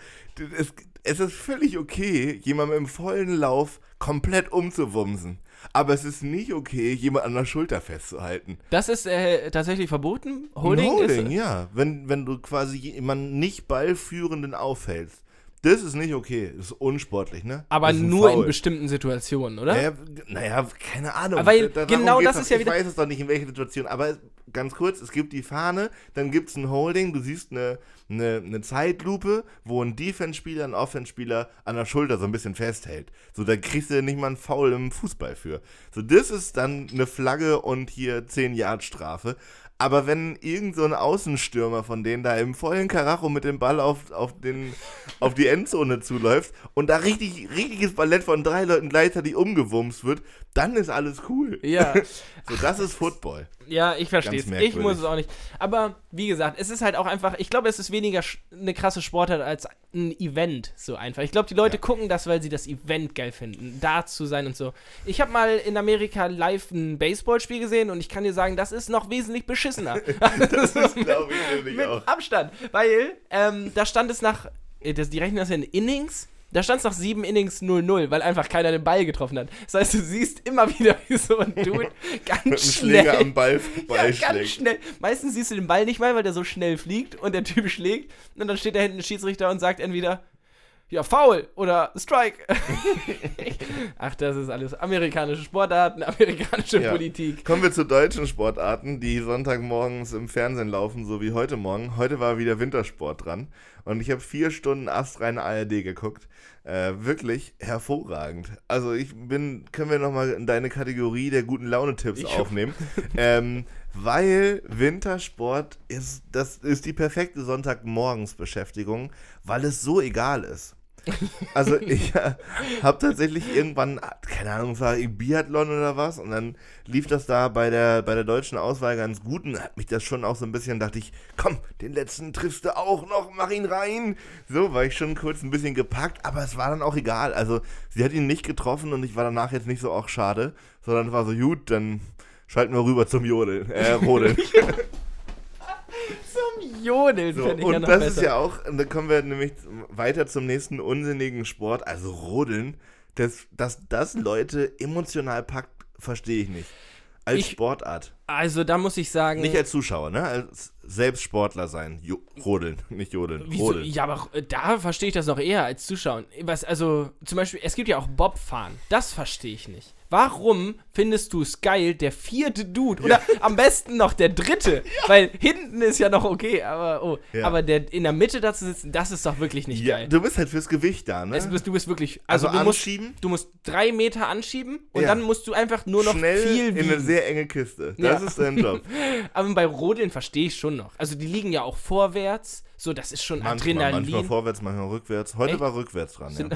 Es, es ist völlig okay, jemandem im vollen Lauf komplett umzuwumsen. Aber es ist nicht okay, jemand an der Schulter festzuhalten. Das ist äh, tatsächlich verboten. Holding, Holding ist. ja. Wenn, wenn du quasi jemanden nicht ballführenden aufhältst. Das ist nicht okay. Das ist unsportlich, ne? Aber nur in Foul. bestimmten Situationen, oder? Naja, naja, keine Ahnung. Weil Da- genau das ist ja Ich wieder- weiß es doch nicht, in welcher Situation. Aber ganz kurz, es gibt die Fahne, dann gibt es ein Holding, du siehst eine, eine, eine Zeitlupe, wo ein Defense-Spieler, ein Offense-Spieler an der Schulter so ein bisschen festhält. So, da kriegst du nicht mal einen Foul im Fußball für. So, das ist dann eine Flagge und hier 10 Yard Strafe. Aber wenn irgend so ein Außenstürmer von denen da im vollen Karacho mit dem Ball auf, auf, den, auf die Endzone zuläuft und da richtig, richtiges Ballett von drei Leuten gleichzeitig umgewumst wird, dann ist alles cool. Ja. So, das ist Football. Ja, ich verstehe es. Ich muss es auch nicht. Aber wie gesagt, es ist halt auch einfach, ich glaube, es ist weniger eine krasse Sportart als ein Event so einfach. Ich glaube, die Leute Ja. gucken das, weil sie das Event geil finden, da zu sein und so. Ich habe mal in Amerika live ein Baseballspiel gesehen und ich kann dir sagen, das ist noch wesentlich beschissener. das Das glaube ich nämlich mit auch. Abstand, weil ähm, da stand es nach, äh, das, die rechnen das in Innings. Da stand es nach sieben Innings 0-0, weil einfach keiner den Ball getroffen hat. Das heißt, du siehst immer wieder, wie so ein Dude ganz Mit schnell Schläger am Ball ja, ganz vorbeischlägt. schnell. Meistens siehst du den Ball nicht mal, weil der so schnell fliegt und der Typ schlägt. Und dann steht da hinten ein Schiedsrichter und sagt entweder, ja, Foul oder Strike. Ach, das ist alles amerikanische Sportarten, amerikanische Ja. Politik. Kommen wir zu deutschen Sportarten, die Sonntagmorgens im Fernsehen laufen, so wie heute Morgen. Heute war wieder Wintersport dran und ich habe vier Stunden astreine ARD geguckt. Äh, wirklich hervorragend. Also ich bin, können wir nochmal in deine Kategorie der guten Laune-Tipps aufnehmen. ähm, weil Wintersport ist, das ist die perfekte Sonntagmorgensbeschäftigung, weil es so egal ist. Also ich äh, habe tatsächlich irgendwann, keine Ahnung, es war Biathlon oder was und dann lief das da bei der, bei der deutschen Auswahl ganz gut und hat mich das schon auch so ein bisschen, dachte ich, komm, den letzten triffst du auch noch, mach ihn rein. So war ich schon kurz ein bisschen gepackt, aber es war dann auch egal. Also sie hat ihn nicht getroffen und ich war danach jetzt nicht so, auch schade, sondern war so, gut, dann schalten wir rüber zum Jodeln, äh, Rodeln. Zum Jodeln So, finde ich und ja das besser. ist ja auch, da kommen wir nämlich weiter zum nächsten unsinnigen Sport, also Rodeln. Dass, dass das Leute emotional packt, verstehe ich nicht. Als Ich- Sportart. also da muss ich sagen, Nicht als Zuschauer, ne? Als selbst Sportler sein. Jo Rodeln, nicht Jodeln. Wieso? Rodeln. Ja, aber da verstehe ich das noch eher als Zuschauen. Was, also, zum Beispiel, es gibt ja auch Bobfahren. Das verstehe ich nicht. Warum findest du es geil, der vierte Dude? Oder am besten noch der dritte? Weil hinten ist ja noch okay, aber oh. Ja. Aber der in der Mitte da zu sitzen, das ist doch wirklich nicht Ja, geil. du bist halt fürs Gewicht da, ne? Es du bist wirklich. also Also, du musst, anschieben, du musst drei Meter anschieben und Ja. dann musst du einfach nur noch schnell viel in eine wiegen. sehr enge Kiste. Das Ja. ist dein Job. Aber bei Rodeln verstehe ich schon noch. Also die liegen ja auch vorwärts. So, das ist schon Manchmal, Adrenalin. manchmal vorwärts, manchmal rückwärts. Heute Echt? war rückwärts dran, ja.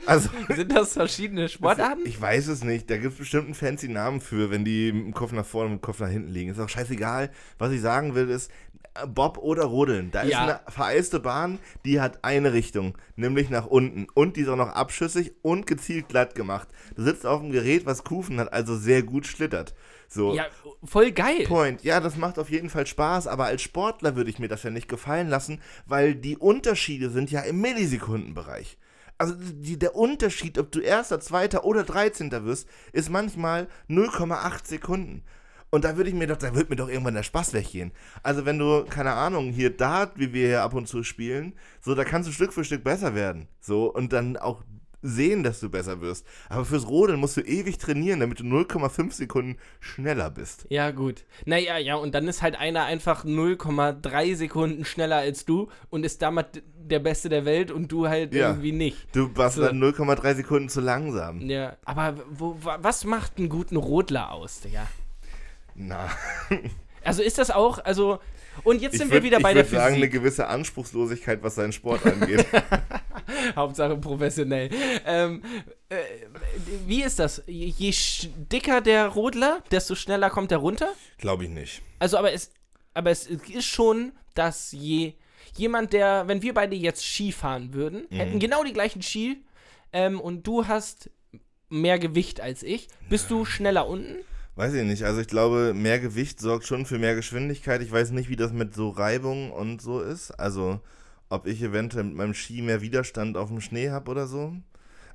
Sind- Also, Sind das verschiedene Sportarten? Ich weiß es nicht. Da gibt es bestimmt einen fancy Namen für, wenn die mit dem Kopf nach vorne und mit dem Kopf nach hinten liegen. Ist auch scheißegal. Was ich sagen will, ist äh, Bob oder Rodeln. Da ist Ja. eine vereiste Bahn, die hat eine Richtung, nämlich nach unten. Und die ist auch noch abschüssig und gezielt glatt gemacht. Du sitzt auf einem Gerät, was Kufen hat, also sehr gut schlittert. So. Ja, voll geil. Point. Ja, das macht auf jeden Fall Spaß, aber als Sportler würde ich mir das ja nicht gefallen lassen, weil die Unterschiede sind ja im Millisekundenbereich. Also die, der Unterschied, ob du Erster, Zweiter oder Dreizehnter wirst, ist manchmal 0,8 Sekunden. Und da würde ich mir doch, da wird mir doch irgendwann der Spaß weggehen. Also wenn du, keine Ahnung, hier Dart, wie wir hier ab und zu spielen, so, da kannst du Stück für Stück besser werden. So, und dann auch sehen, dass du besser wirst. Aber fürs Rodeln musst du ewig trainieren, damit du 0,5 Sekunden schneller bist. Ja, gut. Naja, ja, und dann ist halt einer einfach 0,3 Sekunden schneller als du und ist damit der Beste der Welt und du halt Ja. irgendwie nicht. Du warst So. dann 0,3 Sekunden zu langsam. Ja, aber wo, wa, was macht einen guten Rodler aus, Digga? Na, Also ist das auch, also, und jetzt ich sind würde wir wieder bei der sagen, eine Physik. gewisse Anspruchslosigkeit, was seinen Sport angeht. Hauptsache professionell. Ähm, äh, wie ist das? Je, dicker der Rodler, desto schneller kommt er runter? Glaube ich nicht. Also, aber es, aber es ist schon, dass je jemand, der, wenn wir beide jetzt Ski fahren würden, Mhm. hätten genau die gleichen Ski ähm, und du hast mehr Gewicht als ich, bist du schneller unten? Weiß ich nicht. Also ich glaube, mehr Gewicht sorgt schon für mehr Geschwindigkeit. Ich weiß nicht, wie das mit so Reibung und so ist. Also ob ich eventuell mit meinem Ski mehr Widerstand auf dem Schnee habe oder so.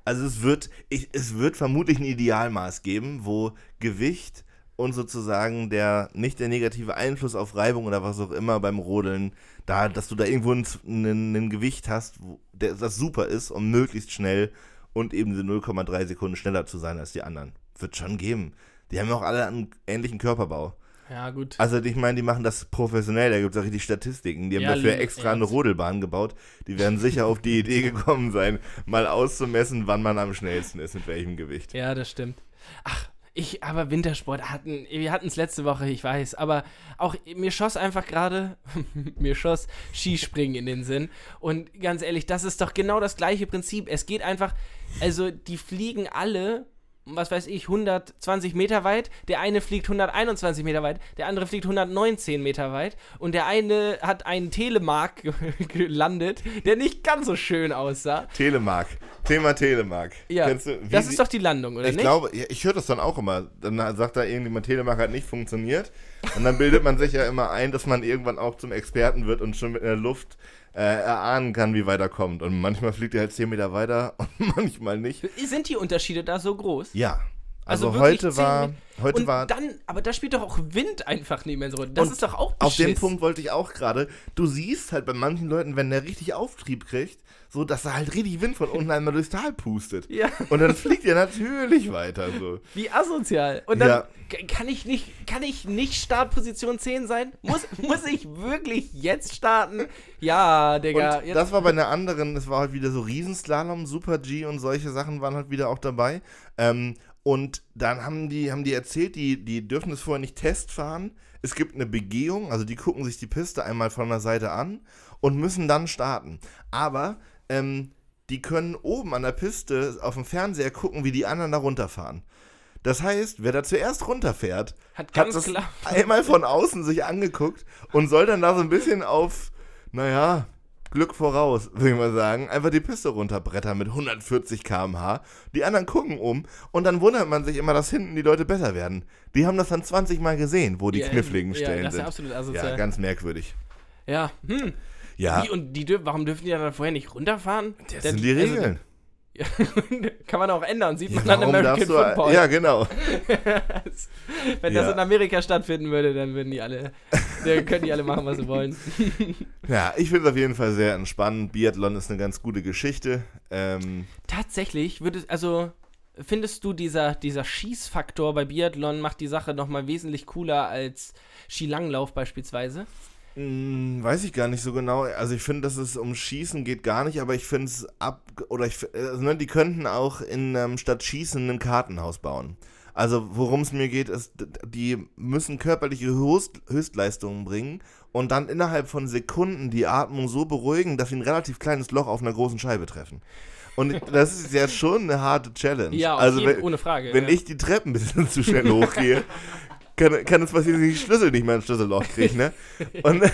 Also es wird, ich, es wird vermutlich ein Idealmaß geben, wo Gewicht und sozusagen der nicht der negative Einfluss auf Reibung oder was auch immer beim Rodeln, da, dass du da irgendwo ein, ein, ein Gewicht hast, wo, der, das super ist, um möglichst schnell und eben diese 0,3 Sekunden schneller zu sein als die anderen. Wird schon geben. Die haben ja auch alle einen ähnlichen Körperbau. Ja, gut. Also ich meine, die machen das professionell, da gibt es auch richtig Statistiken. Die haben Ja, dafür extra eine. Rodelbahn gebaut. Die werden sicher auf die Idee gekommen sein, mal auszumessen, wann man am schnellsten ist, mit welchem Gewicht. Ja, das stimmt. Ach, Ich, aber Wintersport hatten, wir hatten es letzte Woche, ich weiß, aber auch mir schoss einfach gerade, mir schoss Skispringen in den Sinn. Und ganz ehrlich, das ist doch genau das gleiche Prinzip. Es geht einfach, also die fliegen alle, was weiß ich, 120 Meter weit, der eine fliegt 121 Meter weit, der andere fliegt 119 Meter weit und der eine hat einen Telemark gelandet, der nicht ganz so schön aussah. Telemark. Thema Telemark. Ja, du, das ist doch die Landung, oder Ich nicht? glaube, ja, ich höre das dann auch immer. Dann sagt da irgendjemand, Telemark hat nicht funktioniert. Und dann bildet man sich ja immer ein, dass man irgendwann auch zum Experten wird und schon mit der Luft äh, erahnen kann, wie weit er kommt. Und manchmal fliegt er halt 10 Meter weiter und manchmal nicht. Sind die Unterschiede da so groß? Ja. Also, wirklich heute war, heute und war dann, aber da spielt doch auch Wind einfach immense Rolle. Das ist doch auch Auf den Beschiss. Punkt wollte ich auch gerade. Du siehst halt bei manchen Leuten, wenn der richtig Auftrieb kriegt, so, dass er halt richtig Wind von unten einmal durchs Tal pustet. Ja. Und dann fliegt er natürlich weiter. So. Wie asozial. Und dann Ja. kann ich nicht, kann ich nicht Startposition 10 sein? Muss, muss ich wirklich jetzt starten? Ja, Digga. Und das war bei einer anderen, das war halt wieder so Riesenslalom, Super G und solche Sachen waren halt wieder auch dabei. Ähm, und dann haben die, haben die erzählt, die, die dürfen es vorher nicht testfahren. Es gibt eine Begehung, also die gucken sich die Piste einmal von der Seite an und müssen dann starten. Aber ähm, die können oben an der Piste auf dem Fernseher gucken, wie die anderen da runterfahren. Das heißt, wer da zuerst runterfährt, Hat ganz das klar- einmal von außen sich angeguckt und soll dann da so ein bisschen auf, naja, Glück voraus, würde ich mal sagen, einfach die Piste runterbrettern mit 140 km/h. Die anderen gucken um und dann wundert man sich immer, dass hinten die Leute besser werden. Die haben das dann 20 Mal gesehen, wo die Ja, kniffligen ja, Stellen das ist sind. absolut asozial. ja, ganz merkwürdig. Ja, hm. Ja, Wie, und die, warum dürfen die dann vorher nicht runterfahren? das Der- sind die also- Regeln. Ja, kann man auch ändern, sieht Ja, man dann warum American Football. ja, genau. Wenn Ja. das in Amerika stattfinden würde, dann würden die alle, dann können die alle machen, was sie wollen. Ja, ich finde es auf jeden Fall sehr entspannend. Biathlon ist eine ganz gute Geschichte. Ähm, Tatsächlich würde also findest du dieser dieser Schießfaktor bei Biathlon macht die Sache noch mal wesentlich cooler als Skilanglauf beispielsweise? Hm, Weiß ich gar nicht so genau. Also ich finde, dass es um Schießen geht gar nicht, aber ich finde es ab oder ich also, ne, die könnten auch in ähm, statt Schießen ein Kartenhaus bauen. Also worum es mir geht, ist, die müssen körperliche Höchst, Höchstleistungen bringen und dann innerhalb von Sekunden die Atmung so beruhigen, dass sie ein relativ kleines Loch auf einer großen Scheibe treffen. Und das ist ja schon eine harte Challenge. Ja, also jeden, wenn, ohne Frage. wenn ja. ich die Treppen ein bisschen zu schnell hochgehe, kann, kann es passieren, dass ich den Schlüssel nicht mehr ins Schlüsselloch kriege, ne? Und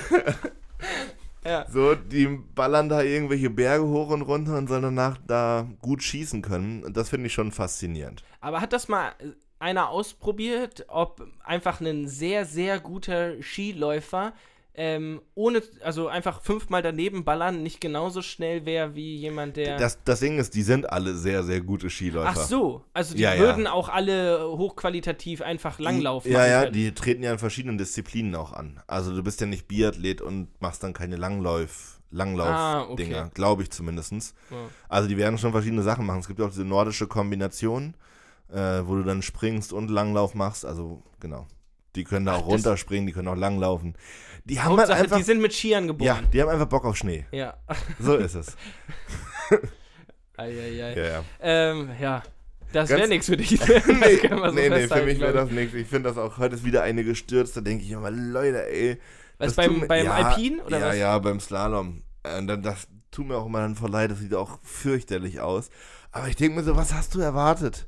ja. so, die ballern da irgendwelche Berge hoch und runter und sollen danach da gut schießen können. Und das finde ich schon faszinierend. Aber hat das mal einer ausprobiert, ob einfach ein sehr, sehr guter Skiläufer ähm, ohne, also einfach fünfmal daneben ballern nicht genauso schnell wäre wie jemand, der. Das, das Ding ist, die sind alle sehr, sehr gute Skiläufer. Ach so, also die Ja, ja. würden auch alle hochqualitativ einfach Langlauf Ja, ja, können. die treten ja in verschiedenen Disziplinen auch an. Also du bist ja nicht Biathlet und machst dann keine Langlauf, Langlauf-Dinger, Ah, okay. glaube ich zumindest. Ja. Also die werden schon verschiedene Sachen machen. Es gibt ja auch diese nordische Kombination, äh, wo du dann springst und Langlauf machst. Also genau. Die können da Ach, auch das- runterspringen, die können auch langlaufen. Die haben halt einfach. die sind mit Skiern geboren. ja, die haben einfach Bock auf Schnee. Ja. So ist es. Eieiei. Ja, ja. Ähm, ja. Das wäre nichts für dich. nee, Das können wir so nee, nee, für mich wäre das nichts. Ich finde das auch, heute ist wieder eine gestürzt, da denke ich immer, Leute, ey. Was, beim- beim ja, Alpin, oder ja, was? Ja, beim Slalom. Äh, dann, das tut mir auch immer dann voll leid, das sieht auch fürchterlich aus. Aber ich denke mir so, was hast du erwartet?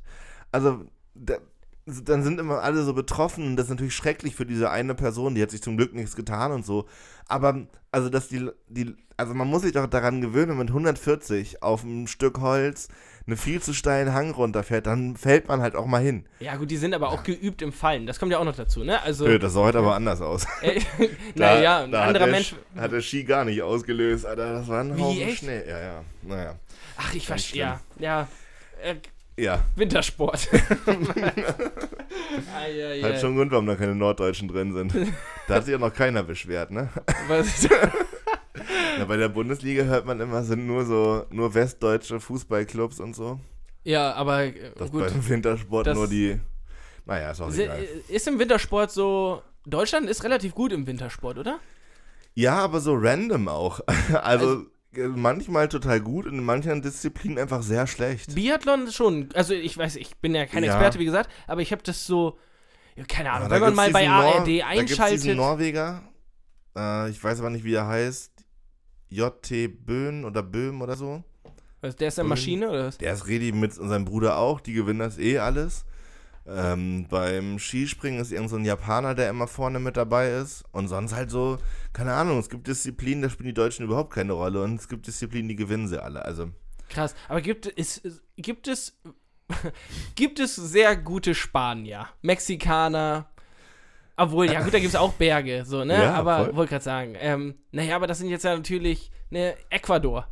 Also, da, dann sind immer alle so betroffen und das ist natürlich schrecklich für diese eine Person, die hat sich zum Glück nichts getan und so. Aber, also, dass die, die also man muss sich doch daran gewöhnen, wenn man mit 140 auf ein Stück Holz einen viel zu steilen Hang runterfährt, dann fällt man halt auch mal hin. Ja, gut, die sind aber auch geübt im Fallen. Das kommt ja auch noch dazu, ne? Also, Nö, das sah heute aber anders aus. äh, naja, ein da hat anderer der Mensch. Sch- Hat der Ski gar nicht ausgelöst, Alter. Das war ein Wie, Haufen echt? Schnee. Ja, ja. Naja. Ach, ich verstehe. Ja, ja. Äh, Ja. Wintersport. Hat schon Grund, warum da keine Norddeutschen drin sind. Da hat sich ja noch keiner beschwert, ne? Was, Ja, bei der Bundesliga hört man immer, sind nur so, nur westdeutsche Fußballclubs und so. ja, aber äh, Das gut. beim Wintersport nur die. Naja, ist auch Se- egal. Ist im Wintersport so. Deutschland ist relativ gut im Wintersport, oder? Ja, aber so random auch. Also, Also- äh, manchmal total gut und in manchen Disziplinen einfach sehr schlecht. Biathlon schon. Also ich weiß, ich bin ja kein Ja. Experte, wie gesagt, aber ich habe das so, ja, keine Ahnung, Aber wenn man mal bei diesen Nor- ARD Da diesen einschaltet. Norweger, äh, ich weiß aber nicht, wie er heißt, JT Böhn oder Böhm oder so. Was, der ist eine Maschine oder was? Der ist richtig mit seinem Bruder auch, die gewinnen das eh alles. Ähm, beim Skispringen ist irgend so ein Japaner, der immer vorne mit dabei ist. Und sonst halt so, keine Ahnung, es gibt Disziplinen, da spielen die Deutschen überhaupt keine Rolle. Und es gibt Disziplinen, die gewinnen sie alle. Also, Krass. Aber gibt es, gibt es, gibt es sehr gute Spanier, Mexikaner, obwohl, ja gut, da gibt es auch Berge, so, ne? Ja, aber, wollte gerade sagen, ähm, naja, aber das sind jetzt ja natürlich, ne, Ecuador.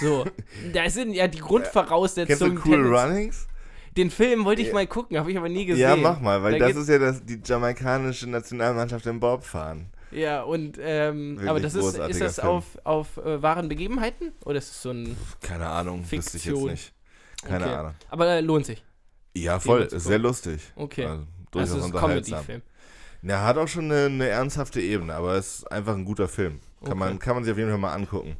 So, da sind ja die kennst Grundvoraussetzungen. du Cool Tennis- Runnings? Den Film wollte ich Ja. mal gucken, habe ich aber nie gesehen. Ja, mach mal, weil Da das ist ja das, die jamaikanische Nationalmannschaft im Bobfahren. Ja, und, ähm, aber das ist, ist das Film. auf, auf äh, wahren Begebenheiten? Oder ist es so ein. Keine Ahnung, wüsste ich jetzt Fiktion. nicht. Keine Okay. Ahnung. Aber äh, lohnt sich. Ja, voll, ist sehr lustig. Okay. Also, durchaus Also, ein unterhaltsam. Comedy-Film. Ja, hat auch schon eine, eine ernsthafte Ebene, aber es ist einfach ein guter Film. Kann, Okay. man, kann man sich auf jeden Fall mal angucken.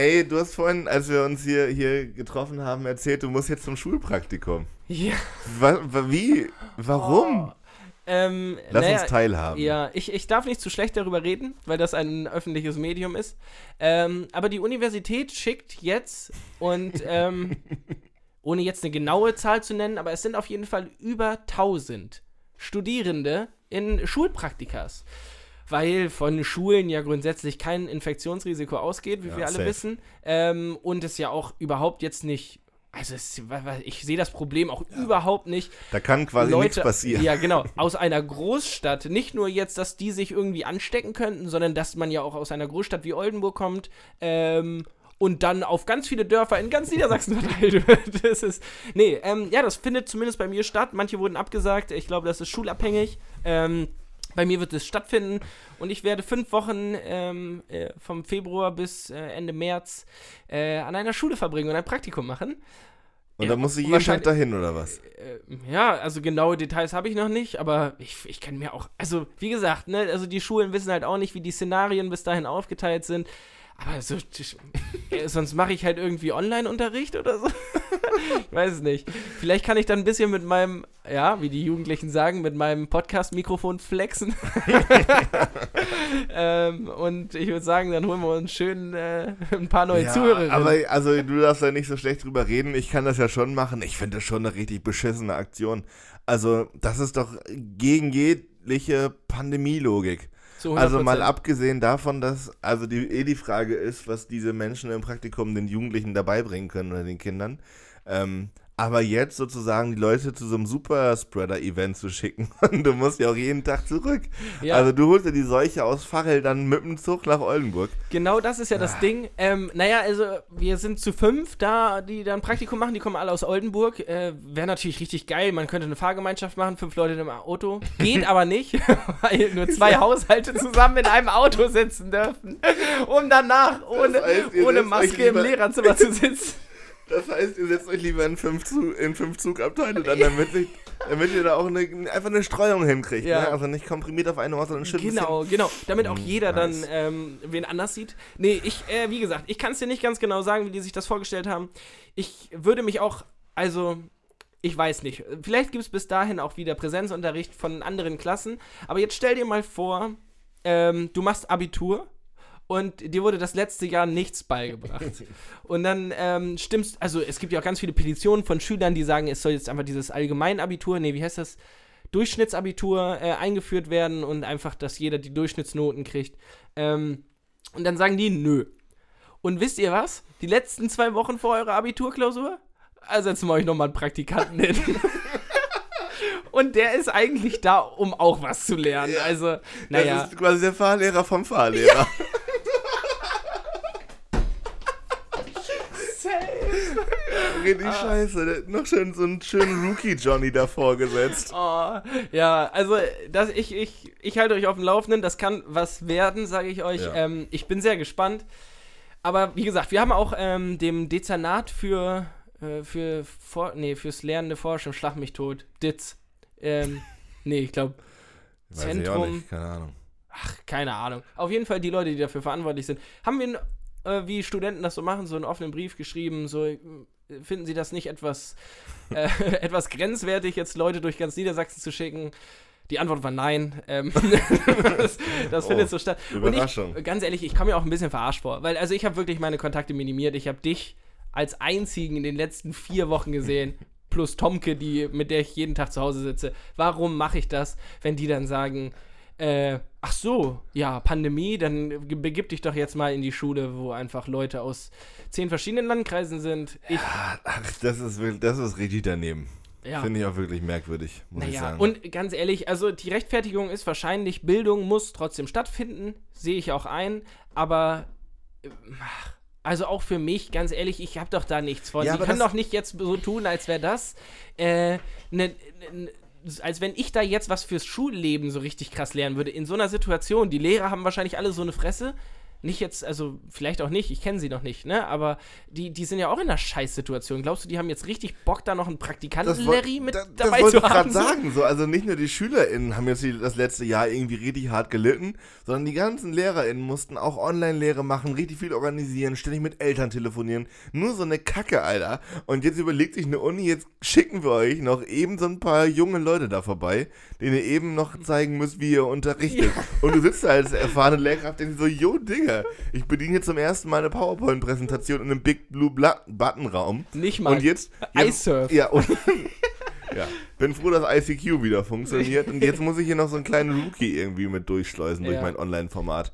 Ey, du hast vorhin, als wir uns hier, hier getroffen haben, erzählt, du musst jetzt zum Schulpraktikum. Ja. Wie? Warum? Ähm, Lass naja, uns teilhaben. Ja, ich, ich darf nicht zu schlecht darüber reden, weil das ein öffentliches Medium ist. Ähm, aber die Universität schickt jetzt und ähm, ohne jetzt eine genaue Zahl zu nennen, aber es sind auf jeden Fall über 1000 Studierende in Schulpraktikas. Weil von Schulen ja grundsätzlich kein Infektionsrisiko ausgeht, wie Ja, wir alle safe. wissen. Ähm, und es ja auch überhaupt jetzt nicht. Also, es, ich sehe das Problem auch überhaupt nicht, Da kann quasi nichts passieren. ja, genau. Aus einer Großstadt. Nicht nur jetzt, dass die sich irgendwie anstecken könnten, sondern dass man ja auch aus einer Großstadt wie Oldenburg kommt. Ähm, und dann auf ganz viele Dörfer in ganz Niedersachsen verteilt wird. Das ist. Nee, ähm, ja, das findet zumindest bei mir statt. Manche wurden abgesagt. Ich glaube, das ist schulabhängig. Ähm, bei mir wird es stattfinden und ich werde fünf Wochen ähm, äh, vom Februar bis äh, Ende März äh, an einer Schule verbringen und ein Praktikum machen. Und dann musst du jeden Tag dahin, oder was? Äh, ja, also genaue Details habe ich noch nicht, aber ich, ich kann mir auch, also wie gesagt, ne, also die Schulen wissen halt auch nicht, wie die Szenarien bis dahin aufgeteilt sind. Aber so, äh, sonst mache ich halt irgendwie Online-Unterricht oder so. ich weiß es nicht. Vielleicht kann ich dann ein bisschen mit meinem, ja, wie die Jugendlichen sagen, mit meinem Podcast-Mikrofon flexen. ähm, und ich würde sagen, dann holen wir uns schön äh, ein paar neue ja, Zuhörerinnen. aber also du darfst da nicht so schlecht drüber reden. Ich kann das ja schon machen. Ich finde das schon eine richtig beschissene Aktion. Also, das ist doch gegen jegliche Pandemielogik. Also mal 100%. abgesehen davon, dass also die, eh die Frage ist, was diese Menschen im Praktikum den Jugendlichen dabei bringen können oder den Kindern. Ähm, aber jetzt sozusagen die Leute zu so einem Superspreader-Event zu schicken und du musst ja auch jeden Tag zurück. Ja. Also du holst ja die Seuche aus Fachel dann mit dem Zug nach Oldenburg. Genau das ist ja das Ding. Ähm, naja, also wir sind zu fünf da, die dann Praktikum machen. Die kommen alle aus Oldenburg. Äh, Wäre natürlich richtig geil. Man könnte eine Fahrgemeinschaft machen, fünf Leute in einem Auto. Geht aber nicht, weil nur zwei Haushalte zusammen in einem Auto sitzen dürfen, um danach ohne, heißt, ihr ohne Maske im Lehrerzimmer zu sitzen. Das heißt, ihr setzt euch lieber in fünf, Zu in fünf Zugabteile dann, damit, sich, damit ihr da auch eine, einfach eine Streuung hinkriegt. Ja. Ne? Also nicht komprimiert auf eine Ort, sondern schön ein Genau, genau. Damit auch Mm, jeder nice. dann ähm, wen anders sieht. Nee, ich, äh, wie gesagt, ich kann es dir nicht ganz genau sagen, wie die sich das vorgestellt haben. Ich würde mich auch, also, ich weiß nicht. Vielleicht gibt es bis dahin auch wieder Präsenzunterricht von anderen Klassen. Aber jetzt stell dir mal vor, ähm, du machst Abitur. Und dir wurde das letzte Jahr nichts beigebracht. Und dann ähm, stimmst, also es gibt ja auch ganz viele Petitionen von Schülern, die sagen, es soll jetzt einfach dieses Allgemeinabitur, nee, wie heißt das? Durchschnittsabitur äh, eingeführt werden und einfach, dass jeder die Durchschnittsnoten kriegt. Ähm, und dann sagen die, nö. Und wisst ihr was? Die letzten zwei Wochen vor eurer Abiturklausur? Also setzen wir euch nochmal einen Praktikanten hin. Und der ist eigentlich da, um auch was zu lernen. Also, naja. Das ist quasi der Fahrlehrer vom Fahrlehrer. Richtig Ah. scheiße. Der hat noch schön so einen schönen Rookie-Johnny davor gesetzt. Oh, ja, also das, ich, ich, ich halte euch auf dem Laufenden. Das kann was werden, sage ich euch. Ja. Ähm, ich bin sehr gespannt. Aber wie gesagt, wir haben auch ähm, dem Dezernat für, äh, für For nee, fürs lernende Forschung, Schlag mich tot, DITZ. Ähm, nee, ich glaube, ich Zentrum. nicht, keine Ahnung. ach, keine Ahnung. Auf jeden Fall die Leute, die dafür verantwortlich sind, haben wir äh, wie Studenten das so machen, so einen offenen Brief geschrieben, so finden sie das nicht etwas, äh, etwas grenzwertig, jetzt Leute durch ganz Niedersachsen zu schicken? Die Antwort war nein. Ähm, das das Oh, findet so statt. Überraschung. Und ich, ganz ehrlich, ich komme mir auch ein bisschen verarscht vor, weil also ich habe wirklich meine Kontakte minimiert. Ich habe dich als einzigen in den letzten vier Wochen gesehen, plus Tomke, die, mit der ich jeden Tag zu Hause sitze. Warum mache ich das, wenn die dann sagen, äh, ach so, ja, Pandemie, dann begib dich doch jetzt mal in die Schule, wo einfach Leute aus zehn verschiedenen Landkreisen sind. Ich, Ach, das ist, wirklich- das ist richtig daneben. ja. Finde ich auch wirklich merkwürdig, muss ich Naja, sagen. und ganz ehrlich, also die Rechtfertigung ist wahrscheinlich, Bildung muss trotzdem stattfinden, sehe ich auch ein, aber äh, ach, also auch für mich, ganz ehrlich, ich habe doch da nichts von. Ja, aber kann doch nicht jetzt so tun, als wäre das, äh, ne, ne, als wenn ich da jetzt was fürs Schulleben so richtig krass lernen würde. In so einer Situation, die Lehrer haben wahrscheinlich alle so eine Fresse. Nicht jetzt, also vielleicht auch nicht, ich kenne sie noch nicht, ne? Aber die, die sind ja auch in einer Scheißsituation. Glaubst du, die haben jetzt richtig Bock, da noch einen Praktikanten Larry mit da, dabei das wollte zu ich haben? gerade sagen. So, also nicht nur die SchülerInnen haben jetzt das letzte Jahr irgendwie richtig hart gelitten, sondern die ganzen LehrerInnen mussten auch Online-Lehre machen, richtig viel organisieren, ständig mit Eltern telefonieren. Nur so eine Kacke, Alter. Und jetzt überlegt sich eine Uni, jetzt schicken wir euch noch eben so ein paar junge Leute da vorbei, denen ihr eben noch zeigen müsst, wie ihr unterrichtet. Und du sitzt da als erfahrene Lehrkraft denkst so, jo, Digga, ich bediene hier zum ersten Mal eine PowerPoint-Präsentation in einem Big Blue Button-Raum. Nicht mal. Und jetzt. jetzt iSurf. Ja, und. ja. Bin froh, dass ICQ wieder funktioniert. Und jetzt muss ich hier noch so einen kleinen Rookie irgendwie mit durchschleusen durch Ja. mein Online-Format.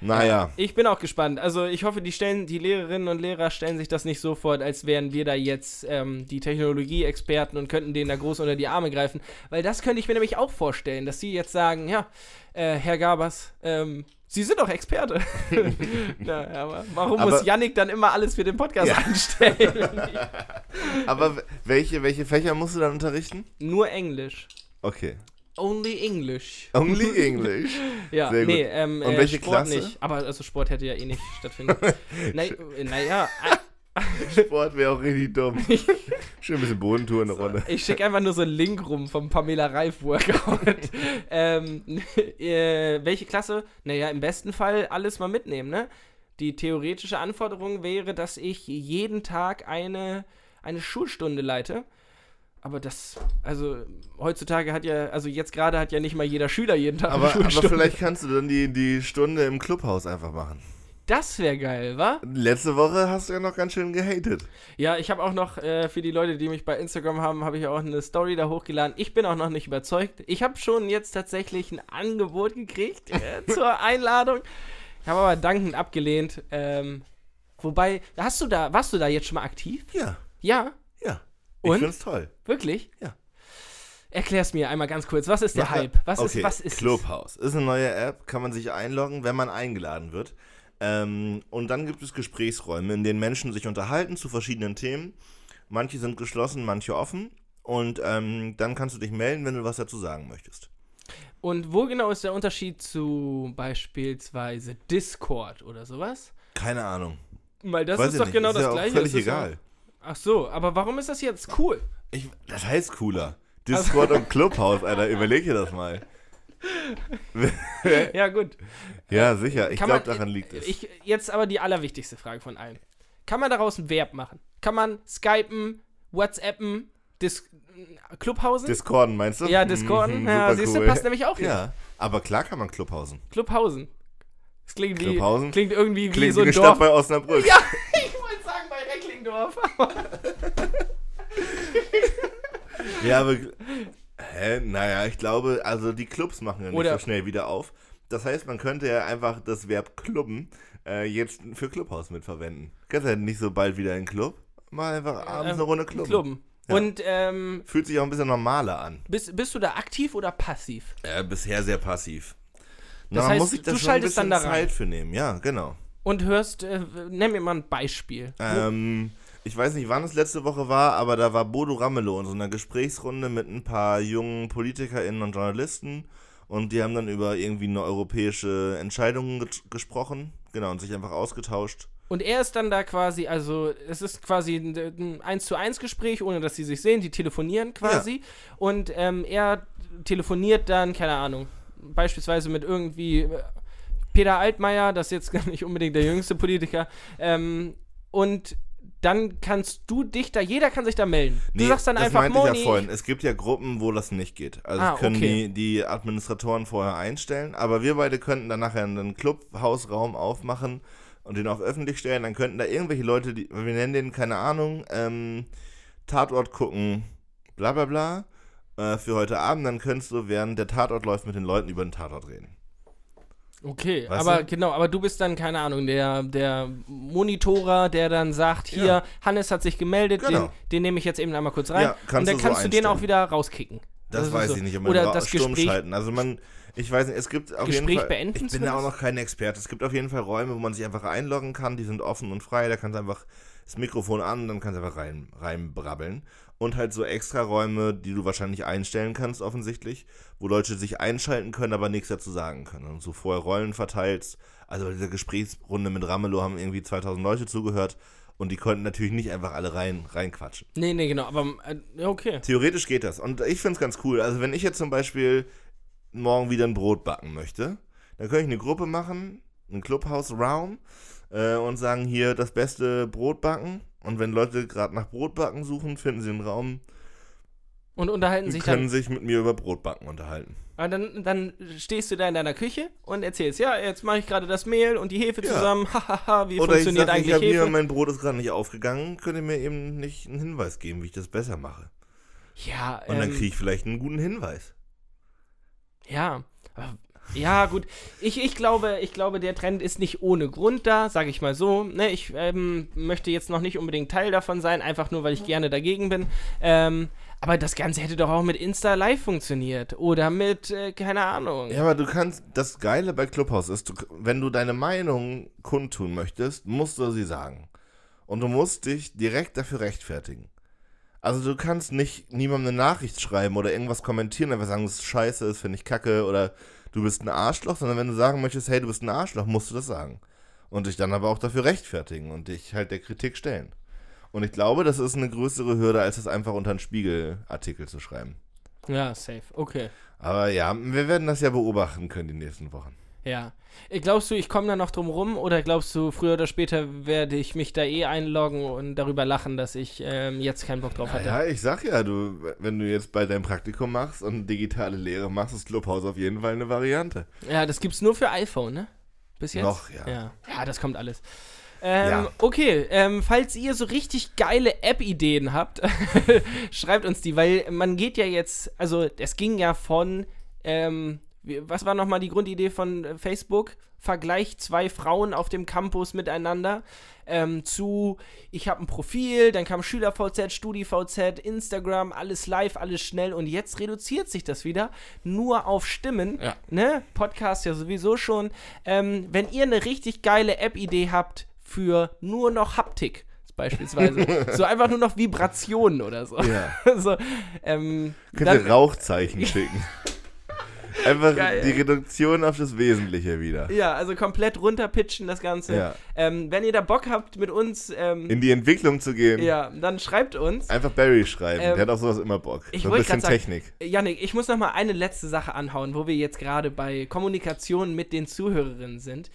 Naja. Ich bin auch gespannt. Also ich hoffe, die stellen, die Lehrerinnen und Lehrer stellen sich das nicht so vor, als wären wir da jetzt ähm, die Technologie-Experten und könnten denen da groß unter die Arme greifen. Weil das könnte ich mir nämlich auch vorstellen, dass sie jetzt sagen, ja, äh, Herr Gabers, ähm, Sie sind doch Experte. Na, aber warum Aber- muss Yannick dann immer alles für den Podcast Ja. anstellen? Aber welche, welche Fächer musst du dann unterrichten? Nur Englisch. Okay. Only English. Only English. Ja, Sehr gut. nee, ähm, Und äh, welche Sport Klasse? nicht. Aber also Sport hätte ja eh nicht stattfinden. Naja, naja, Sport wäre auch richtig dumm. Schön ein bisschen Bodentour eine Runde. Ich schicke einfach nur so einen Link rum vom Pamela Reif Workout. ähm, äh, welche Klasse? Naja, im besten Fall alles mal mitnehmen, ne? Die theoretische Anforderung wäre, dass ich jeden Tag eine, eine Schulstunde leite. Aber das, also heutzutage hat ja, also jetzt gerade hat ja nicht mal jeder Schüler jeden Tag Aber, eine aber Schulstunde. vielleicht kannst du dann die, die Stunde im Clubhaus einfach machen. das wäre geil, wa? Letzte Woche hast du ja noch ganz schön gehatet. Ja, ich habe auch noch, äh, für die Leute, die mich bei Instagram haben, habe ich auch eine Story da hochgeladen. Ich bin auch noch nicht überzeugt. Ich habe schon jetzt tatsächlich ein Angebot gekriegt äh, zur Einladung. Ich habe aber dankend abgelehnt. Ähm, wobei, hast du da, warst du da jetzt schon mal aktiv? Ja, Ja, ja. Ich Und? find's toll. wirklich? Ja. Erklär's mir einmal ganz kurz. Was ist der Hype? Was okay, ist, was ist es? Clubhouse. Ist eine neue App, kann man sich einloggen, wenn man eingeladen wird. Ähm, und dann gibt es Gesprächsräume, in denen Menschen sich unterhalten zu verschiedenen Themen. Manche sind geschlossen, manche offen. Und ähm, dann kannst du dich melden, wenn du was dazu sagen möchtest. Und wo genau ist der Unterschied zu beispielsweise Discord oder sowas? Keine Ahnung. Weil das Weiß ist doch nicht. genau ist das ja gleiche. Völlig ja- egal. Ach so, aber warum ist das jetzt cool? Ich, das heißt cooler. Discord und Clubhouse, Alter. Überleg dir das mal. Ja, gut. Ja, sicher. Ich glaube, daran liegt es. Ich, jetzt aber die allerwichtigste Frage von allen. Kann man daraus ein Verb machen? Kann man Skypen, WhatsAppen, Dis Clubhausen? Discorden meinst du? ja, Discorden. Mhm, ja, siehst du, cool. passt nämlich auch hier. Ja, aber klar kann man Clubhausen. Clubhausen. Das klingt wie, klingt irgendwie wie Klingt so wie ein eine Dorf. Stadt bei Osnabrück. ja, Recklingendorf. Ja, aber. Hä? Naja, ich glaube, also die Clubs machen ja nicht Oder- so schnell wieder auf. Das heißt, man könnte ja einfach das Verb klubben äh, jetzt für Clubhaus mitverwenden. Kannst ja nicht so bald wieder in den Club. Mal einfach abends eine Runde klubben. Klubben. Ja. Und ähm, Fühlt sich auch ein bisschen normaler an. bist, bist du da aktiv oder passiv? Äh, bisher sehr passiv. Das man heißt, muss sich da du schaltest ein dann da rein. Zeit für nehmen. Ja, genau. Und hörst, äh, nenn mir mal ein Beispiel. Ähm, ich weiß nicht, wann es letzte Woche war, aber da war Bodo Ramelow in so einer Gesprächsrunde mit ein paar jungen PolitikerInnen und Journalisten und die haben dann über irgendwie eine europäische Entscheidung ge gesprochen, genau, und sich einfach ausgetauscht. Und er ist dann da quasi, also es ist quasi ein, ein 1 zu 1 Gespräch, ohne dass sie sich sehen, die telefonieren quasi. Und ähm, er telefoniert dann, keine Ahnung, beispielsweise mit irgendwie, äh, Peter Altmaier, das ist jetzt gar nicht unbedingt der jüngste Politiker. Ähm, und dann kannst du dich da, jeder kann sich da melden. Du sagst dann das einfach, meinte ich Moni, ja vorhin. Es gibt ja Gruppen, wo das nicht geht. Also Ah, können okay. die, die Administratoren vorher einstellen, aber wir beide könnten dann nachher einen Clubhausraum aufmachen und den auf öffentlich stellen. Dann könnten da irgendwelche Leute, die, wir nennen den, keine Ahnung, ähm, Tatort gucken, bla bla bla, äh, für heute Abend. Dann könntest du, während der Tatort läuft, mit den Leuten über den Tatort reden. Okay, Weißt aber du? genau, aber du bist dann, keine Ahnung, der, der Monitorer, der dann sagt, hier, Ja. Hannes hat sich gemeldet, Genau. den, den nehme ich jetzt eben einmal kurz rein. Ja, kannst und dann du so kannst du den auch wieder rauskicken. Das, ist weiß so. ich nicht, ob man Oder das stumm Gespräch, schalten. Also man, ich weiß nicht, es gibt auf jeden Gespräch Fall. beenden ich bin da auch noch kein Experte. Es gibt auf jeden Fall Räume, wo man sich einfach einloggen kann. Die sind offen und frei. Da kannst du einfach das Mikrofon an, dann kannst du einfach rein, reinbrabbeln. Und halt so extra Räume, die du wahrscheinlich einstellen kannst, offensichtlich, wo Leute sich einschalten können, aber nichts dazu sagen können. Und so vorher Rollen verteilst. Also bei dieser Gesprächsrunde mit Ramelow haben irgendwie 2000 Leute zugehört und die konnten natürlich nicht einfach alle rein, reinquatschen. Nee, nee, genau, aber äh, okay. Theoretisch geht das. Und ich finde es ganz cool. Also, wenn ich jetzt zum Beispiel morgen wieder ein Brot backen möchte, dann könnte ich eine Gruppe machen, einen Clubhouse-Raum, äh, und sagen, hier das beste Brot backen. Und wenn Leute gerade nach Brotbacken suchen, finden sie einen Raum Und unterhalten und sich können dann, sich mit mir über Brotbacken unterhalten. aber dann, dann stehst du da in deiner Küche und erzählst, ja, jetzt mache ich gerade das Mehl und die Hefe Ja. zusammen, hahaha, wie Oder ich funktioniert sage, ich eigentlich habe hier, Hefe? mein Brot ist gerade nicht aufgegangen, könnt ihr mir eben nicht einen Hinweis geben, wie ich das besser mache. Ja, Und dann ähm, kriege ich vielleicht einen guten Hinweis. Ja, aber- ja, gut. Ich, ich, glaube, ich glaube, der Trend ist nicht ohne Grund da, sage ich mal so. Ne, ich ähm, möchte jetzt noch nicht unbedingt Teil davon sein, einfach nur, weil ich gerne dagegen bin. Ähm, aber das Ganze hätte doch auch mit Insta Live funktioniert. Oder mit, äh, keine Ahnung. Ja, aber du kannst, das Geile bei Clubhouse ist, du, wenn du deine Meinung kundtun möchtest, musst du sie sagen. Und du musst dich direkt dafür rechtfertigen. Also du kannst nicht niemandem eine Nachricht schreiben oder irgendwas kommentieren, einfach sagen, das ist scheiße, das finde ich kacke oder du bist ein Arschloch, sondern wenn du sagen möchtest, hey, du bist ein Arschloch, musst du das sagen. Und dich dann aber auch dafür rechtfertigen und dich halt der Kritik stellen. Und ich glaube, das ist eine größere Hürde, als das einfach unter einen Spiegelartikel zu schreiben. Ja, safe. Okay. Aber ja, wir werden das ja beobachten können die nächsten Wochen. Ja. Glaubst du, ich komme da noch drum rum oder glaubst du, früher oder später werde ich mich da eh einloggen und darüber lachen, dass ich ähm, jetzt keinen Bock drauf hatte? Ja, ich sag ja, du, wenn du jetzt bei deinem Praktikum machst und digitale Lehre machst, ist Clubhouse auf jeden Fall eine Variante. Ja, das gibt's nur für iPhone, ne? Bis jetzt? Noch, ja. Ja, ja das kommt alles. Ähm, Ja. Okay, ähm, falls ihr so richtig geile App-Ideen habt, schreibt uns die, weil man geht ja jetzt, also es ging ja von, ähm, was war nochmal die Grundidee von äh, Facebook? Vergleich zwei Frauen auf dem Campus miteinander ähm, zu, ich habe ein Profil, dann kam SchülerVZ, StudiVZ, Instagram, alles live, alles schnell und jetzt reduziert sich das wieder nur auf Stimmen. Ja. Ne? Podcast ja sowieso schon. Ähm, wenn ihr eine richtig geile App-Idee habt für nur noch Haptik, beispielsweise, so einfach nur noch Vibrationen oder so. Ja. so ähm, Könnt ihr Rauchzeichen schicken. Einfach Geil. die Reduktion auf das Wesentliche wieder. ja, also komplett runterpitchen das Ganze. Ja. Ähm, wenn ihr da Bock habt, mit uns, ähm, In die Entwicklung zu gehen. ja, dann schreibt uns. Einfach Barry schreiben. Ähm, Der hat auf sowas immer Bock. ich so ein bisschen sagen- Technik. Janik, ich muss noch mal eine letzte Sache anhauen, wo wir jetzt gerade bei Kommunikation mit den Zuhörerinnen sind.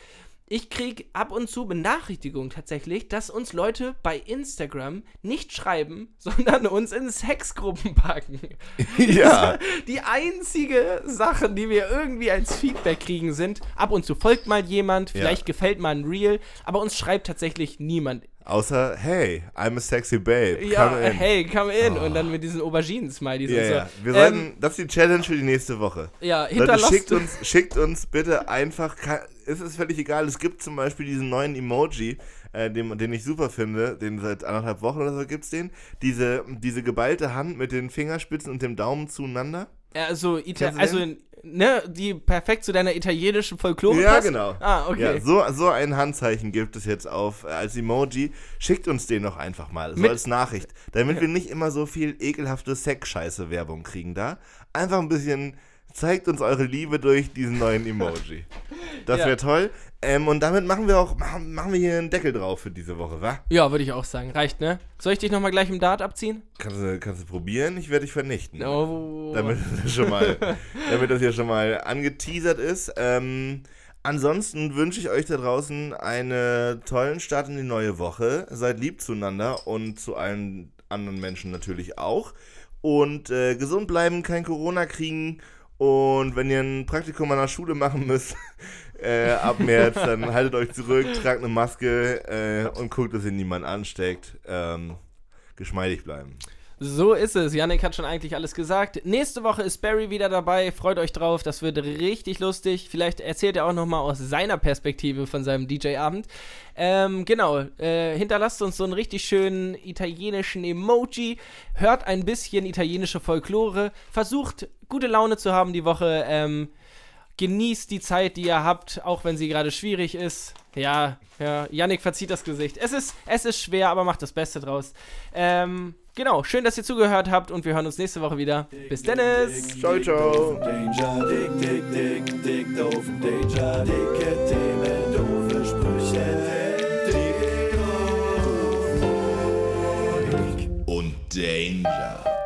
Ich krieg ab und zu Benachrichtigungen tatsächlich, dass uns Leute bei Instagram nicht schreiben, sondern uns in Sexgruppen packen. ja. Die einzige Sache, die wir irgendwie als Feedback kriegen, sind, ab und zu folgt mal jemand, vielleicht gefällt mal ein Reel, aber uns schreibt tatsächlich niemand. Außer, hey, I'm a sexy babe. Ja, Come in. hey, come in. Und dann mit diesen Auberginen-Smileys Ja, und so. ja. Wir Ähm, sollten, das ist die Challenge für die nächste Woche. ja, Leute, hinterlasst schickt uns, schickt uns bitte einfach, es ist völlig egal, es gibt zum Beispiel diesen neuen Emoji, äh, den, den ich super finde, den seit anderthalb Wochen oder so gibt's den, diese, diese geballte Hand mit den Fingerspitzen und dem Daumen zueinander. Also, Ita also ne, die perfekt zu deiner italienischen Folklore Ja, passt? genau. Ah, okay. Ja, so, so ein Handzeichen gibt es jetzt auf äh, als Emoji. Schickt uns den doch einfach mal, so Mit- als Nachricht, damit wir nicht immer so viel ekelhafte Sex-Scheiße-Werbung kriegen da. Einfach ein bisschen, zeigt uns eure Liebe durch diesen neuen Emoji. Das Ja. wäre toll. Ähm, und damit machen wir auch, machen, machen wir hier einen Deckel drauf für diese Woche, wa? Ja, würde ich auch sagen. Reicht, ne? Soll ich dich nochmal gleich im Dart abziehen? Kannst du, kannst du probieren? Ich werde dich vernichten. Oh. Damit das schon mal, damit das hier schon mal angeteasert ist. Ähm, Ansonsten wünsche ich euch da draußen einen tollen Start in die neue Woche. Seid lieb zueinander und zu allen anderen Menschen natürlich auch. Und äh, gesund bleiben, kein Corona kriegen. Und wenn ihr ein Praktikum an der Schule machen müsst, äh, ab März, dann haltet euch zurück, tragt eine Maske äh, und guckt, dass ihr niemanden ansteckt. Ähm, geschmeidig bleiben. So ist es. Yannick hat schon eigentlich alles gesagt. Nächste Woche ist Barry wieder dabei. Freut euch drauf. Das wird richtig lustig. Vielleicht erzählt er auch nochmal aus seiner Perspektive von seinem DJ-Abend. Ähm, genau. Äh, hinterlasst uns so einen richtig schönen italienischen Emoji. Hört ein bisschen italienische Folklore. Versucht gute Laune zu haben die Woche. Ähm, genießt die Zeit, die ihr habt, auch wenn sie gerade schwierig ist. Ja, ja, Yannick verzieht das Gesicht. Es ist, es ist schwer, aber macht das Beste draus. Ähm, genau, schön, dass ihr zugehört habt und wir hören uns nächste Woche wieder. Bis Dennis! Ciao, ciao. Danger, dick, dick, dick, dick, doofen Danger, dicke Themen, doofe Sprüche, dick, doof und dick. Und Danger.